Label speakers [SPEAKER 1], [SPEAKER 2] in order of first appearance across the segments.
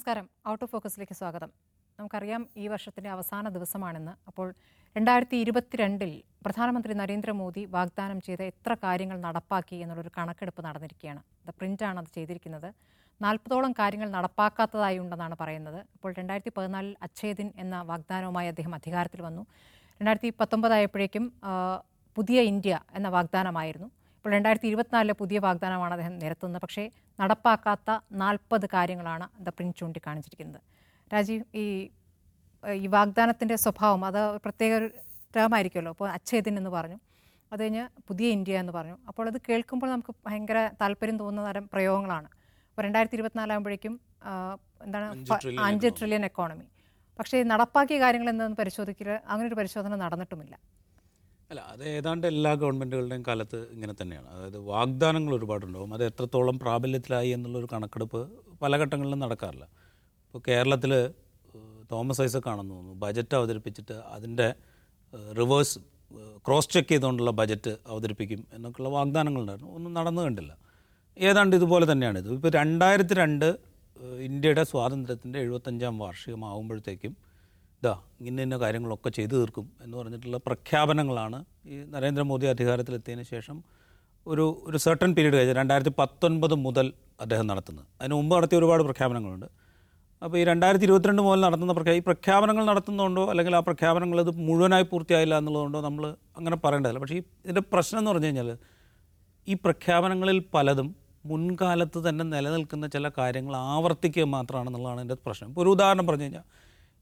[SPEAKER 1] നമസ്കാരം. Out of ഫോക്കസിലേക്ക് സ്വാഗതം. നമുക്കറിയാം ഈ വർഷത്തിന്റെ അവസാന ദിവസമാണെന്ന്. അപ്പോൾ രണ്ടായിരത്തി ഇരുപത്തിരണ്ടിൽ പ്രധാനമന്ത്രി നരേന്ദ്രമോദി വാഗ്ദാനം ചെയ്ത എത്ര കാര്യങ്ങൾ നടപ്പാക്കി എന്നുള്ളൊരു കണക്കെടുപ്പ് നടന്നിരിക്കുകയാണ്. ദ പ്രിന്റാണ് അത് ചെയ്തിരിക്കുന്നത്. നാൽപ്പതോളം കാര്യങ്ങൾ നടപ്പാക്കാത്തതായി ഉണ്ടെന്നാണ് പറയുന്നത്. അപ്പോൾ രണ്ടായിരത്തി പതിനാലിൽ അച്ഛേദിൻ എന്ന വാഗ്ദാനവുമായി അദ്ദേഹം അധികാരത്തിൽ വന്നു. രണ്ടായിരത്തി പത്തൊമ്പതായപ്പോഴേക്കും പുതിയ ഇന്ത്യ എന്ന വാഗ്ദാനമായിരുന്നു. ഇപ്പോൾ രണ്ടായിരത്തി ഇരുപത്തിനാലിലെ പുതിയ വാഗ്ദാനമാണ് അദ്ദേഹം നിരത്തുന്നത്. പക്ഷേ നടപ്പാക്കാത്ത നാൽപ്പത് കാര്യങ്ങളാണ് ദ പ്രിൻസ് ചൂണ്ടിക്കാണിച്ചിരിക്കുന്നത്. രാജീവ് ഈ ഈ വാഗ്ദാനത്തിന്റെ സ്വഭാവം അത് പ്രത്യേക ഒരു ടേമായിരിക്കുമല്ലോ. അപ്പോൾ അച്ഛേദിൻ എന്ന് പറഞ്ഞു. അത് കഴിഞ്ഞ് പുതിയ ഇന്ത്യ എന്ന് പറഞ്ഞു. അപ്പോൾ അത് കേൾക്കുമ്പോൾ നമുക്ക് ഭയങ്കര താല്പര്യം തോന്നുന്ന തരം പ്രയോഗങ്ങളാണ്. അപ്പോൾ രണ്ടായിരത്തി ഇരുപത്തിനാലാകുമ്പോഴേക്കും എന്താണ്
[SPEAKER 2] അഞ്ച്
[SPEAKER 1] ട്രില്യൺ എക്കോണമി പക്ഷേ നടപ്പാക്കിയ കാര്യങ്ങൾ എന്താണെന്ന് പരിശോധിക്കുക അങ്ങനെ ഒരു പരിശോധന നടന്നിട്ടുമില്ല.
[SPEAKER 2] അല്ല അത് ഏതാണ്ട് എല്ലാ ഗവൺമെന്റുകളുടെയും കാലത്ത് ഇങ്ങനെ തന്നെയാണ്. അതായത് വാഗ്ദാനങ്ങൾ ഒരുപാടുണ്ടാവും. അത് എത്രത്തോളം പ്രാബല്യത്തിലായി എന്നുള്ളൊരു കണക്കെടുപ്പ് പല ഘട്ടങ്ങളിലും നടക്കാറില്ല. ഇപ്പോൾ കേരളത്തിൽ തോമസ് ഐസക് ആണെന്ന് തോന്നുന്നു. ബജറ്റ് അവതരിപ്പിച്ചിട്ട് അതിന്റെ റിവേഴ്സ് ക്രോസ് ചെക്ക് ചെയ്തുകൊണ്ടുള്ള ബജറ്റ് അവതരിപ്പിക്കും എന്നൊക്കെയുള്ള വാഗ്ദാനങ്ങളുണ്ടായിരുന്നു. ഒന്നും നടന്നു കണ്ടില്ല. ഏതാണ്ട് ഇതുപോലെ തന്നെയാണ്. ഇത് ഇപ്പോൾ രണ്ടായിരത്തി രണ്ട് ഇന്ത്യയുടെ സ്വാതന്ത്ര്യത്തിന്റെ എഴുപത്തഞ്ചാം വാർഷികമാകുമ്പോഴത്തേക്കും ഇതാ ഇന്ന ഇന്ന കാര്യങ്ങളൊക്കെ ചെയ്തു തീർക്കും എന്ന് പറഞ്ഞിട്ടുള്ള പ്രഖ്യാപനങ്ങളാണ് ഈ നരേന്ദ്രമോദി അധികാരത്തിലെത്തിയതിന് ശേഷം ഒരു ഒരു സർട്ടൺ പീരീഡ് കഴിഞ്ഞ് രണ്ടായിരത്തി പത്തൊൻപത് മുതൽ അദ്ദേഹം നടത്തുന്നത്. അതിന് മുമ്പ് നടത്തിയ ഒരുപാട് പ്രഖ്യാപനങ്ങളുണ്ട്. അപ്പോൾ ഈ രണ്ടായിരത്തി ഇരുപത്തിരണ്ട് മുതൽ നടത്തുന്ന പ്രഖ്യാ ഈ പ്രഖ്യാപനങ്ങൾ നടത്തുന്നതുകൊണ്ടോ അല്ലെങ്കിൽ ആ പ്രഖ്യാപനങ്ങൾ ഇത് മുഴുവനായി പൂർത്തിയായില്ല എന്നുള്ളതുകൊണ്ടോ നമ്മൾ അങ്ങനെ പറയേണ്ടതല്ല. പക്ഷേ ഈ ഇതിന്റെ പ്രശ്നം എന്ന് പറഞ്ഞു കഴിഞ്ഞാൽ ഈ പ്രഖ്യാപനങ്ങളിൽ പലതും മുൻകാലത്ത് തന്നെ നിലനിൽക്കുന്ന ചില കാര്യങ്ങൾ ആവർത്തിക്കുക മാത്രമാണെന്നുള്ളതാണ് എന്റെ പ്രശ്നം. ഇപ്പോൾ ഒരു ഉദാഹരണം പറഞ്ഞു കഴിഞ്ഞാൽ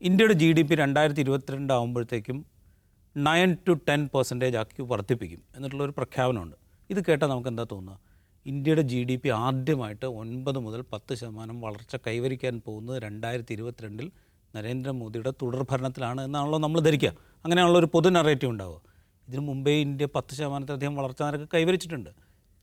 [SPEAKER 2] ഇന്ത്യയുടെ ജി ഡി പി രണ്ടായിരത്തി ഇരുപത്തിരണ്ട് ആകുമ്പോഴത്തേക്കും നയൻ ടു ടെൻ പെർസെന്റേജ് ആക്കി വർദ്ധിപ്പിക്കും എന്നിട്ടുള്ളൊരു പ്രഖ്യാപനമുണ്ട്. ഇത് കേട്ടാൽ നമുക്ക് എന്താ തോന്നുക? ഇന്ത്യയുടെ ജി ഡി പി ആദ്യമായിട്ട് ഒൻപത് മുതൽ പത്ത് ശതമാനം വളർച്ച കൈവരിക്കാൻ പോകുന്നത് രണ്ടായിരത്തി ഇരുപത്തിരണ്ടിൽ നരേന്ദ്രമോദിയുടെ തുടർഭരണത്തിലാണ് എന്നാണല്ലോ നമ്മൾ ധരിക്കുക. അങ്ങനെയാണല്ലോ ഒരു പൊതു നറേറ്റീവ് ഉണ്ടാവുക. ഇതിനു മുമ്പേ ഇന്ത്യ പത്ത് ശതമാനത്തിലധികം വളർച്ച നിരക്ക് കൈവരിച്ചിട്ടുണ്ട്.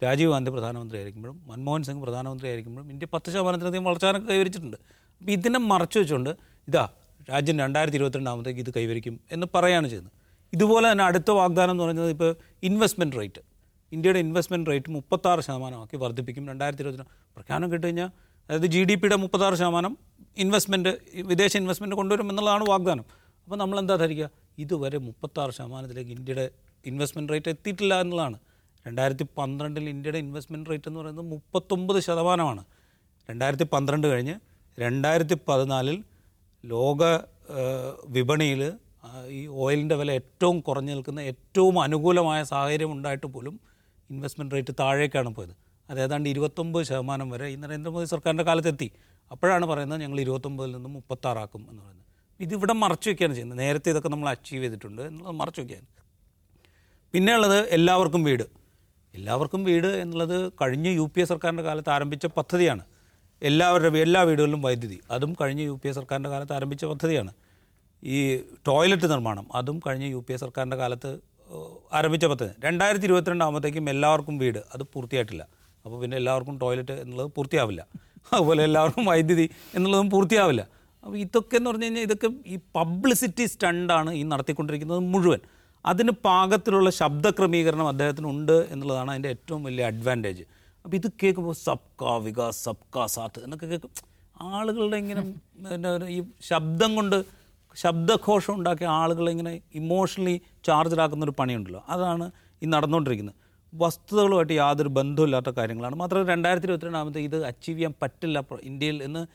[SPEAKER 2] രാജീവ് ഗാന്ധി പ്രധാനമന്ത്രി ആയിരിക്കുമ്പോഴും മൻമോഹൻ സിംഗ് പ്രധാനമന്ത്രി ആയിരിക്കുമ്പോഴും ഇന്ത്യ പത്ത് ശതമാനത്തിലധികം വളർച്ച നിരക്ക് കൈവരിച്ചിട്ടുണ്ട്. അപ്പോൾ ഇതിനെ മറച്ചു വെച്ചുകൊണ്ട് ഇതാ രാജ്യം രണ്ടായിരത്തി ഇരുപത്തിരണ്ടാമത്തേക്ക് ഇത് കൈവരിക്കും എന്ന് പറയുകയാണ് ചെയ്യുന്നത്. ഇതുപോലെ തന്നെ അടുത്ത വാഗ്ദാനം എന്ന് പറയുന്നത് ഇപ്പോൾ ഇൻവെസ്റ്റ്മെന്റ് റേറ്റ് ഇന്ത്യയുടെ ഇൻവെസ്റ്റ്മെന്റ് റേറ്റ് മുപ്പത്താറ് ശതമാനമാക്കി വർദ്ധിപ്പിക്കും രണ്ടായിരത്തി ഇരുപത്തിരണ്ട് പ്രഖ്യാപനം കിട്ടി കഴിഞ്ഞാൽ അതായത് ജി ഡി പിയുടെ മുപ്പത്താറ് ശതമാനം ഇൻവെസ്റ്റ്മെന്റ് വിദേശ ഇൻവെസ്റ്റ്മെന്റ് കൊണ്ടുവരും എന്നുള്ളതാണ് വാഗ്ദാനം. അപ്പോൾ നമ്മൾ എന്താ ധരിക്കുക? ഇതുവരെ മുപ്പത്താറ് ശതമാനത്തിലേക്ക് ഇന്ത്യയുടെ ഇൻവെസ്റ്റ്മെന്റ് റേറ്റ് എത്തിയിട്ടില്ല എന്നുള്ളതാണ്. രണ്ടായിരത്തി പന്ത്രണ്ടിൽ ഇന്ത്യയുടെ ഇൻവെസ്റ്റ്മെന്റ് റേറ്റ് എന്ന് പറയുന്നത് മുപ്പത്തൊമ്പത് ശതമാനമാണ്. രണ്ടായിരത്തി പന്ത്രണ്ട് കഴിഞ്ഞ് രണ്ടായിരത്തി പതിനാലിൽ ലോക വിപണിയിൽ ഈ ഓയിലിന്റെ വില ഏറ്റവും കുറഞ്ഞു നിൽക്കുന്ന ഏറ്റവും അനുകൂലമായ സാഹചര്യം ഉണ്ടായിട്ട് പോലും ഇൻവെസ്റ്റ്മെന്റ് റേറ്റ് താഴേക്കാണ് പോയത്. അത് ഏതാണ്ട് ഇരുപത്തൊമ്പത് ശതമാനം വരെ ഈ നരേന്ദ്രമോദി സർക്കാരിന്റെ കാലത്തെത്തി. അപ്പോഴാണ് പറയുന്നത് ഞങ്ങൾ ഇരുപത്തൊമ്പതിൽ നിന്ന് മുപ്പത്താറാക്കും എന്ന് പറയുന്നത്. ഇതിവിടെ മറച്ചു വയ്ക്കുകയാണ് ചെയ്യുന്നത്. നേരത്തെ ഇതൊക്കെ നമ്മൾ അച്ചീവ് ചെയ്തിട്ടുണ്ട് എന്നുള്ളത് മറച്ചു വയ്ക്കുകയാണ്. പിന്നെയുള്ളത് എല്ലാവർക്കും വീട്. എല്ലാവർക്കും വീട് എന്നുള്ളത് കഴിഞ്ഞ യു പി എ സർക്കാരിന്റെ കാലത്ത് ആരംഭിച്ച പദ്ധതിയാണ്. എല്ലാവരുടെ എല്ലാ വീടുകളിലും വൈദ്യുതി. അതും കഴിഞ്ഞ യു പി എ സർക്കാരിന്റെ കാലത്ത് ആരംഭിച്ച പദ്ധതിയാണ്. ഈ ടോയ്ലറ്റ് നിർമ്മാണം അതും കഴിഞ്ഞ യു പി എ സർക്കാരിന്റെ കാലത്ത് ആരംഭിച്ച പദ്ധതി. രണ്ടായിരത്തി ഇരുപത്തിരണ്ടാകുമ്പോഴത്തേക്കും എല്ലാവർക്കും വീട്. അത് പൂർത്തിയായിട്ടില്ല. അപ്പോൾ പിന്നെ എല്ലാവർക്കും ടോയ്ലറ്റ് എന്നുള്ളത് പൂർത്തിയാവില്ല. അതുപോലെ എല്ലാവർക്കും വൈദ്യുതി എന്നുള്ളതും പൂർത്തിയാവില്ല. അപ്പോൾ ഇതൊക്കെ എന്ന് പറഞ്ഞു കഴിഞ്ഞാൽ ഇതൊക്കെ ഈ പബ്ലിസിറ്റി സ്റ്റണ്ടാണ് ഈ നടത്തിക്കൊണ്ടിരിക്കുന്നത് മുഴുവൻ. അതിന് പാകത്തിലുള്ള ശബ്ദ ക്രമീകരണം അദ്ദേഹത്തിനുണ്ട് എന്നുള്ളതാണ് അതിന്റെ ഏറ്റവും വലിയ അഡ്വാന്റേജ്. അപ്പോൾ ഇത് കേൾക്കുമ്പോൾ സബ്കാ വികാസ് സബ്കാ സാത്ത് എന്നൊക്കെ കേൾക്കും. ആളുകളുടെ ഇങ്ങനെ പിന്നെ ഈ ശബ്ദം കൊണ്ട് ശബ്ദഘോഷം ഉണ്ടാക്കിയ ആളുകളെ ഇങ്ങനെ ഇമോഷണലി ചാർജ്ഡ് ആക്കുന്ന ഒരു പണിയുണ്ടല്ലോ. അതാണ് ഈ നടന്നുകൊണ്ടിരിക്കുന്നത്. വസ്തുതകളുമായിട്ട് യാതൊരു ബന്ധമില്ലാത്ത കാര്യങ്ങളാണ്. മാത്രമല്ല രണ്ടായിരത്തി ഇരുപത്തിരണ്ടാമത്തെ ഇത് അച്ചീവ് ചെയ്യാൻ പറ്റില്ല. ഇന്ത്യയിൽ എന്ന്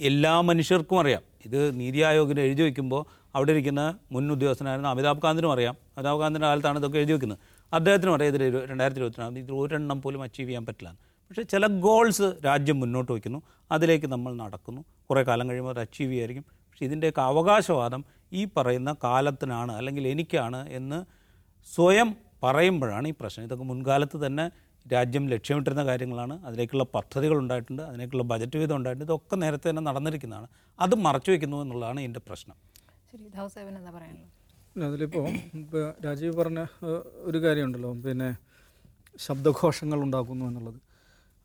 [SPEAKER 2] എല്ലാ മനുഷ്യർക്കും അറിയാം. ഇത് നീതി ആയോഗിന് എഴുതി വയ്ക്കുമ്പോൾ അവിടെ ഇരിക്കുന്ന മുൻ ഉദ്യോഗസ്ഥനായിരുന്ന അമിതാഭ് കാന്തിനും അറിയാം. അമിതാഭ് കാന്തിന്റെ കാലത്താണ് ഇതൊക്കെ എഴുതി വെക്കുന്നത്. അദ്ദേഹത്തിനും പറയാം ഇതിൽ രണ്ടായിരത്തി ഇരുപത്തിനാല് ഇതിൽ ഒരെണ്ണം പോലും അച്ചീവ് ചെയ്യാൻ പറ്റില്ല പക്ഷേ ചില ഗോൾസ് രാജ്യം മുന്നോട്ട് വയ്ക്കുന്നു അതിലേക്ക് നമ്മൾ നടക്കുന്നു. കുറേ കാലം കഴിയുമ്പോൾ അത് അച്ചീവ് ചെയ്യായിരിക്കും. പക്ഷേ ഇതിന്റെയൊക്കെ അവകാശവാദം ഈ പറയുന്ന കാലത്തിനാണ് അല്ലെങ്കിൽ എനിക്കാണ് എന്ന് സ്വയം പറയുമ്പോഴാണ് ഈ പ്രശ്നം. ഇതൊക്കെ മുൻകാലത്ത് തന്നെ രാജ്യം ലക്ഷ്യമിട്ടിരുന്ന കാര്യങ്ങളാണ്. അതിലേക്കുള്ള പദ്ധതികൾ ഉണ്ടായിട്ടുണ്ട് അതിലേക്കുള്ള ബജറ്റ് വിധം ഉണ്ടായിട്ടുണ്ട്. ഇതൊക്കെ നേരത്തെ തന്നെ നടന്നിരിക്കുന്നതാണ്. അത് മറച്ചു വയ്ക്കുന്നു എന്നുള്ളതാണ് ഇതിന്റെ പ്രശ്നം.
[SPEAKER 1] ശരി എന്താ പറയാനുള്ളത്?
[SPEAKER 3] അതിലിപ്പോൾ ഇപ്പോൾ രാജീവ് പറഞ്ഞ ഒരു കാര്യമുണ്ടല്ലോ. പിന്നെ ശബ്ദഘോഷങ്ങൾ ഉണ്ടാക്കുന്നു എന്നുള്ളത്.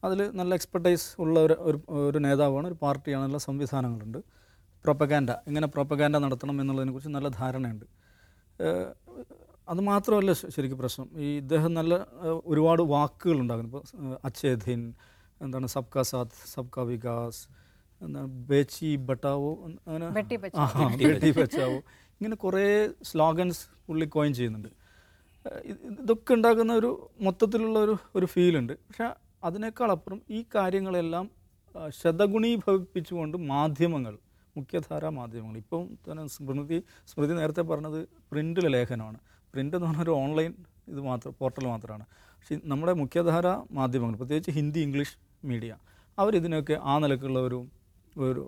[SPEAKER 3] അതിൽ നല്ല എക്സ്പെർട്ടൈസ് ഉള്ള ഒരു ഒരു- നേതാവാണ് ഒരു പാർട്ടിയാണ് നല്ല സംവിധാനങ്ങളുണ്ട്. പ്രൊപ്പഗാൻഡ ഇങ്ങനെ പ്രൊപ്പഗാൻഡ നടത്തണം എന്നുള്ളതിനെക്കുറിച്ച് നല്ല ധാരണയുണ്ട്. അത് മാത്രമല്ല ശരിക്കും പ്രശ്നം. ഈ ഇദ്ദേഹം നല്ല ഒരുപാട് വാക്കുകൾ ഉണ്ടാകുന്നു ഇപ്പോൾ അച്ഛേദിൻ എന്താണ് സബ്കാ സാത്ത് സബ്കാ വികാസ് എന്താണ് ബേച്ചി ബട്ടാവോ അങ്ങനെ
[SPEAKER 1] ബെട്ടി ബച്ചാവോ.
[SPEAKER 3] ഇങ്ങനെ കുറേ സ്ലോഗൻസ് പുള്ളി കോയിൻ ചെയ്യുന്നുണ്ട്. ഇതൊക്കെ ഉണ്ടാക്കുന്ന ഒരു മൊത്തത്തിലുള്ള ഒരു ഒരു ഫീലുണ്ട് പക്ഷെ അതിനേക്കാൾ അപ്പുറം ഈ കാര്യങ്ങളെല്ലാം ശതഗുണീഭവിപ്പിച്ചുകൊണ്ട് മാധ്യമങ്ങൾ മുഖ്യധാരാ മാധ്യമങ്ങൾ ഇപ്പം തന്നെ സ്മൃതി സ്മൃതി നേരത്തെ പറഞ്ഞത് പ്രിന്റിലെ ലേഖനമാണ്. പ്രിന്റ് എന്ന് പറഞ്ഞൊരു ഓൺലൈൻ ഇത് മാത്രം പോർട്ടൽ മാത്രമാണ്. പക്ഷേ നമ്മുടെ മുഖ്യധാര മാധ്യമങ്ങൾ പ്രത്യേകിച്ച് ഹിന്ദി ഇംഗ്ലീഷ് മീഡിയ അവരിതിനൊക്കെ ആ നിലക്കുള്ള ഒരു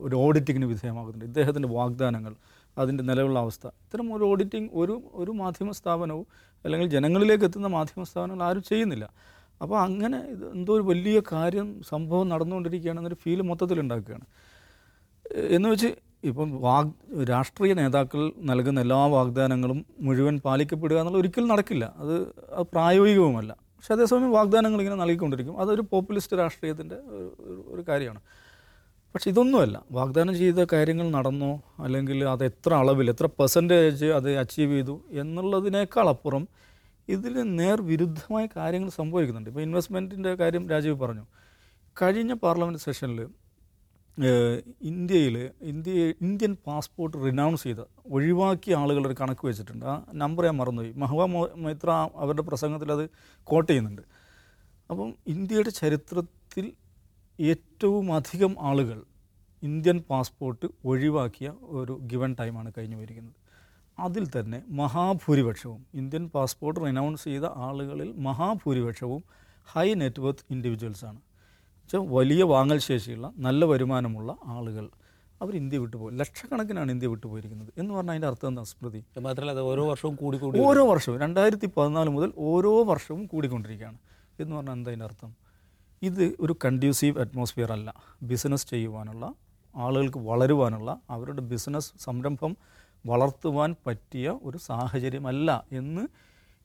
[SPEAKER 3] ഒരു ഓഡിറ്റിങ്ങിന് വിധേയമാകുന്നുണ്ട് ഇദ്ദേഹത്തിന്റെ വാഗ്ദാനങ്ങൾ അതിന്റെ നിലവിലുള്ള അവസ്ഥ. ഇത്തരം ഒരു ഓഡിറ്റിംഗ് ഒരു ഒരു മാധ്യമ സ്ഥാപനവും അല്ലെങ്കിൽ ജനങ്ങളിലേക്ക് എത്തുന്ന മാധ്യമ സ്ഥാപനങ്ങൾ ആരും ചെയ്യുന്നില്ല. അപ്പോൾ അങ്ങനെ ഇത് എന്തോ ഒരു വലിയ കാര്യം സംഭവം നടന്നുകൊണ്ടിരിക്കുകയാണെന്നൊരു ഫീൽ മൊത്തത്തിൽ ഉണ്ടാക്കുകയാണ്. എന്ന് വെച്ച് ഇപ്പം വാഗ് രാഷ്ട്രീയ നേതാക്കൾ നൽകുന്ന എല്ലാ വാഗ്ദാനങ്ങളും മുഴുവൻ പാലിക്കപ്പെടുക എന്നുള്ള ഒരിക്കലും നടക്കില്ല. അത് അത് പ്രായോഗികവുമല്ല. പക്ഷേ അതേസമയം വാഗ്ദാനങ്ങൾ ഇങ്ങനെ നൽകിക്കൊണ്ടിരിക്കും. അതൊരു പോപ്പുലിസ്റ്റ് രാഷ്ട്രീയത്തിന്റെ ഒരു കാര്യമാണ്. പക്ഷെ ഇതൊന്നുമല്ല. വാഗ്ദാനം ചെയ്ത കാര്യങ്ങൾ നടന്നോ അല്ലെങ്കിൽ അത് എത്ര അളവിൽ എത്ര പെർസെന്റേജ് അത് അച്ചീവ് ചെയ്തു എന്നുള്ളതിനേക്കാൾ അപ്പുറം ഇതിന് നേർവിരുദ്ധമായ കാര്യങ്ങൾ സംഭവിക്കുന്നുണ്ട്. ഇപ്പോൾ ഇൻവെസ്റ്റ്മെന്റിന്റെ കാര്യം രാജീവ് പറഞ്ഞു. കഴിഞ്ഞ പാർലമെന്റ് സെഷനിൽ ഇന്ത്യയിൽ ഇന്ത്യ ഇന്ത്യൻ പാസ്പോർട്ട് റിനൗൺസ് ചെയ്ത ഒഴിവാക്കിയ ആളുകളുടെ കണക്ക് വെച്ചിട്ടുണ്ട്. ആ നമ്പർ ഞാൻ മറന്നുപോയി. മഹുവ മൈത്ര അവരുടെ പ്രസംഗത്തിൽ അത് കോട്ട് ചെയ്യുന്നുണ്ട്. അപ്പം ഇന്ത്യയുടെ ചരിത്രത്തിൽ ഏറ്റവും അധികം ആളുകൾ ഇന്ത്യൻ പാസ്പോർട്ട് ഒഴിവാക്കിയ ഒരു ഗിവൺ ടൈമാണ് കഴിഞ്ഞു വരിക്കുന്നത് അതിൽ തന്നെ മഹാഭൂരിപക്ഷവും ഇന്ത്യൻ പാസ്പോർട്ട് റിനൗൺസ് ചെയ്ത ആളുകളിൽ മഹാഭൂരിപക്ഷവും ഹൈ നെറ്റ്വർത്ത് ഇൻഡിവിജ്വൽസാണ് വെച്ചാൽ വലിയ വാങ്ങൽ ശേഷിയുള്ള നല്ല വരുമാനമുള്ള ആളുകൾ അവർ ഇന്ത്യ വിട്ടുപോയി ലക്ഷക്കണക്കിനാണ് ഇന്ത്യ വിട്ടുപോയിരിക്കുന്നത് എന്ന് പറഞ്ഞാൽ അതിന്റെ അർത്ഥം എന്താ സ്മൃതി?
[SPEAKER 2] മാത്രമല്ല അത് ഓരോ വർഷവും കൂടി
[SPEAKER 3] ഓരോ വർഷവും രണ്ടായിരത്തി പതിനാല് മുതൽ ഓരോ വർഷവും കൂടിക്കൊണ്ടിരിക്കുകയാണ്. എന്ന് പറഞ്ഞാൽ എന്താ അതിന്റെ അർത്ഥം? ഇത് ഒരു കൺഡ്യൂസീവ് അറ്റ്മോസ്ഫിയർ അല്ല. ബിസിനസ് ചെയ്യുവാനുള്ള ആളുകൾക്ക് വളരുവാനുള്ള അവരുടെ ബിസിനസ് സംരംഭം വളർത്തുവാൻ പറ്റിയ ഒരു സാഹചര്യമല്ല എന്ന്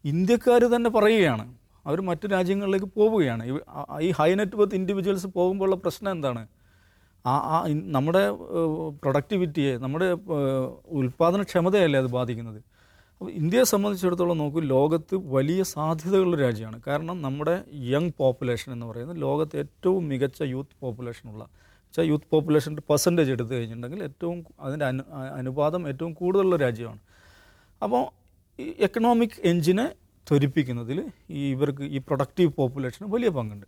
[SPEAKER 3] ഇന്ത്യക്കാർ തന്നെ പറയുകയാണ്. അവർ മറ്റു രാജ്യങ്ങളിലേക്ക് പോവുകയാണ്. ഈ ഹൈ നെറ്റ്വർത്ത് ഇൻഡിവിജ്വൽസ് പോകുമ്പോഴുള്ള പ്രശ്നം എന്താണ്? ആ ആ നമ്മുടെ പ്രൊഡക്ടിവിറ്റിയെ നമ്മുടെ ഉൽപ്പാദനക്ഷമതയല്ലേ അത് ബാധിക്കുന്നത്? അപ്പോൾ ഇന്ത്യയെ സംബന്ധിച്ചിടത്തോളം നോക്കൂ ലോകത്ത് വലിയ സാധ്യതകളുള്ള രാജ്യമാണ്. കാരണം നമ്മുടെ യങ് പോപ്പുലേഷൻ എന്ന് പറയുന്നത് ലോകത്ത് ഏറ്റവും മികച്ച യൂത്ത് പോപ്പുലേഷനുള്ള വെച്ചാൽ യൂത്ത് പോപ്പുലേഷന്റെ പെർസെന്റേജ് എടുത്തു കഴിഞ്ഞിട്ടുണ്ടെങ്കിൽ ഏറ്റവും അതിന്റെ അനു അനുപാതം ഏറ്റവും കൂടുതലുള്ള രാജ്യമാണ്. അപ്പോൾ ഈ എക്കണോമിക് എഞ്ചിനെ ത്വരിപ്പിക്കുന്നതിൽ ഈ ഇവർക്ക് ഈ പ്രൊഡക്റ്റീവ് പോപ്പുലേഷന് വലിയ പങ്കുണ്ട്.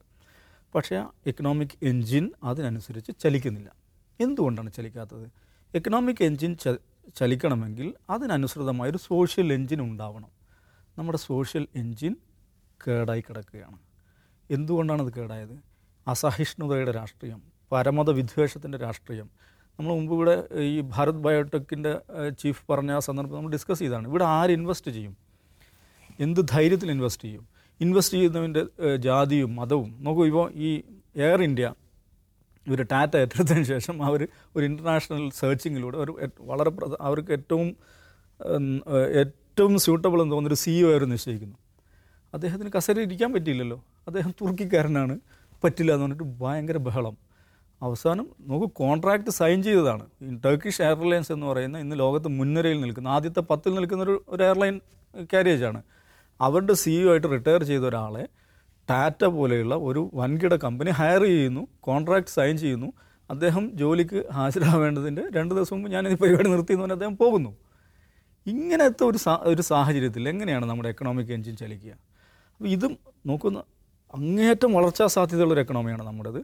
[SPEAKER 3] പക്ഷേ എക്കണോമിക് എൻജിൻ അതിനനുസരിച്ച് ചലിക്കുന്നില്ല. എന്തുകൊണ്ടാണ് ചലിക്കാത്തത്? എക്കണോമിക് എൻജിൻ ചലിക്കണമെങ്കിൽ അതിനനുസൃതമായൊരു സോഷ്യൽ എൻജിൻ ഉണ്ടാവണം. നമ്മുടെ സോഷ്യൽ എൻജിൻ കേടായി കിടക്കുകയാണ്. എന്തുകൊണ്ടാണ് അത് കേടായത്? അസഹിഷ്ണുതയുടെ രാഷ്ട്രീയം പരമത വിദ്വേഷത്തിന്റെ രാഷ്ട്രീയം. നമ്മൾ മുമ്പ് ഇവിടെ ഈ ഭാരത് ബയോടെക്കിന്റെ ചീഫ് പറഞ്ഞ ആ സന്ദർഭം നമ്മൾ ഡിസ്കസ് ചെയ്താണ് ഇവിടെ ആര് ഇൻവെസ്റ്റ് ചെയ്യും? എന്ത് ധൈര്യത്തിൽ ഇൻവെസ്റ്റ് ചെയ്യും? ഇൻവെസ്റ്റ് ചെയ്യുന്നതിന്റെ ജാതിയും മതവും. നോക്കൂ ഇപ്പോൾ ഈ എയർ ഇന്ത്യ ഇവർ ടാറ്റ ഏറ്റെടുത്തതിന് ശേഷം അവർ ഒരു ഇന്റർനാഷണൽ സെർച്ചിങ്ങിലൂടെ ഒരു വളരെ അവർക്ക് ഏറ്റവും ഏറ്റവും സ്യൂട്ടബിൾ എന്ന് തോന്നുന്നൊരു സിഇഒ അവർ നിശ്ചയിക്കുന്നു. അദ്ദേഹത്തിന് കസേരയിൽ ഇരിക്കാൻ പറ്റിയില്ലല്ലോ. അദ്ദേഹം തുർക്കിക്കാരനാണ്. പറ്റില്ല എന്ന് പറഞ്ഞിട്ട് ഭയങ്കര ബഹളം. അവസാനം നോക്കൂ കോൺട്രാക്റ്റ് സൈൻ ചെയ്തതാണ്. ടർക്കിഷ് എയർലൈൻസ് എന്ന് പറയുന്ന ഇന്ന് ലോകത്ത് മുൻനിരയിൽ നിൽക്കുന്ന ആദ്യത്തെ പത്തിൽ നിൽക്കുന്ന ഒരു ഒരു എയർലൈൻ കാരിയേജാണ് അവരുടെ സിഇഒ ആയിട്ട് റിട്ടയർ ചെയ്ത ഒരാളെ ടാറ്റ പോലെയുള്ള ഒരു വൻകിട കമ്പനി ഹയർ ചെയ്യുന്നു കോൺട്രാക്ട് സൈൻ ചെയ്യുന്നു. അദ്ദേഹം ജോലിക്ക് ഹാജരാവേണ്ടതിന്റെ രണ്ട് ദിവസം മുമ്പ് ഞാൻ ഈ പരിപാടി നിർത്തി എന്ന് പറഞ്ഞാൽ അദ്ദേഹം പോകുന്നു. ഇങ്ങനത്തെ ഒരു ഒരു സാഹചര്യത്തിൽ എങ്ങനെയാണ് നമ്മുടെ എക്കണോമിക് എഞ്ചിൻ ചലിക്കുക? അപ്പോൾ ഇതും നോക്കുന്ന അങ്ങേയറ്റം വളർച്ചാ സാധ്യതയുള്ള ഒരു എക്കണോമിയാണ് നമ്മുടേത്.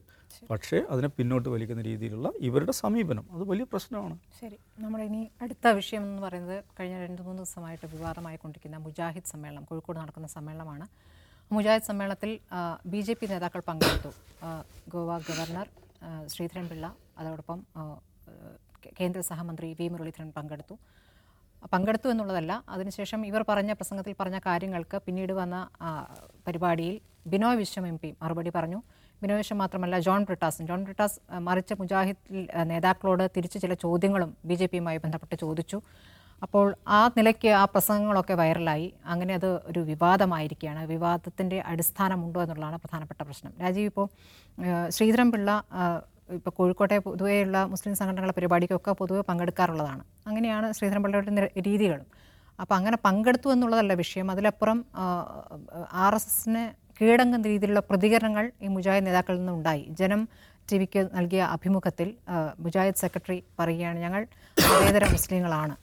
[SPEAKER 3] പക്ഷേ അതിനെ പിന്നോട്ട് വലിക്കുന്ന രീതിയിലുള്ള ഇവരുടെ സമീപനം അത് വലിയ പ്രശ്നമാണ്.
[SPEAKER 1] ശരി. നമ്മുടെ ഇനി അടുത്ത വിഷയം എന്ന് പറയുന്നത് കഴിഞ്ഞ രണ്ട് മൂന്ന് ദിവസമായിട്ട് വിവാദമായി കൊണ്ടിരിക്കുന്ന മുജാഹിദ് സമ്മേളനം കോഴിക്കോട് നടക്കുന്ന സമ്മേളനമാണ്. മുജാഹിദ് സമ്മേളനത്തിൽ ബി ജെ പി നേതാക്കൾ പങ്കെടുത്തു. ഗോവ ഗവർണർ ശ്രീധരൻപിള്ള അതോടൊപ്പം കേന്ദ്ര സഹമന്ത്രി വി മുരളീധരൻ പങ്കെടുത്തു. പങ്കെടുത്തു എന്നുള്ളതല്ല അതിനുശേഷം ഇവർ പറഞ്ഞ പ്രസംഗത്തിൽ പറഞ്ഞ കാര്യങ്ങൾക്ക് പിന്നീട് വന്ന പരിപാടിയിൽ ബിനോയ് വിശ്വം എം പി മറുപടി പറഞ്ഞു. ബിനോയ് വിശ്വം മാത്രമല്ല ജോൺ ബ്രിട്ടാസും. ജോൺ ബ്രിട്ടാസ് മറിച്ച് മുജാഹിദ് നേതാക്കളോട് തിരിച്ച് ചില ചോദ്യങ്ങളും ബി ജെ പിയുമായി ബന്ധപ്പെട്ട് ചോദിച്ചു. അപ്പോൾ ആ നിലയ്ക്ക് ആ പ്രസംഗങ്ങളൊക്കെ വൈറലായി. അങ്ങനെ അത് ഒരു വിവാദമായിരിക്കുകയാണ്. വിവാദത്തിന്റെ അടിസ്ഥാനമുണ്ടോ എന്നുള്ളതാണ് പ്രധാനപ്പെട്ട പ്രശ്നം. രാജീവ് ഇപ്പോൾ ശ്രീധരൻപിള്ള ഇപ്പോൾ കോഴിക്കോട്ടെ പൊതുവെയുള്ള മുസ്ലിം സംഘടനകളുടെ പരിപാടിക്കൊക്കെ പൊതുവെ പങ്കെടുക്കാറുള്ളതാണ്. അങ്ങനെയാണ് ശ്രീധരൻപിള്ളയുടെ പിള്ളയുടെ രീതികളും. അപ്പോൾ അങ്ങനെ പങ്കെടുത്തു എന്നുള്ളതല്ല വിഷയം. അതിലപ്പുറം ആർ എസ് എസിന് കീഴടങ്ങുന്ന രീതിയിലുള്ള പ്രതികരണങ്ങൾ ഈ മുജാഹിദ് നേതാക്കളിൽ നിന്നുണ്ടായി. ജനം ടി വിക്ക് നൽകിയ അഭിമുഖത്തിൽ മുജാഹിദ് സെക്രട്ടറി പറയുകയാണ് ഞങ്ങൾ മതേതര മുസ്ലിങ്ങളാണ്.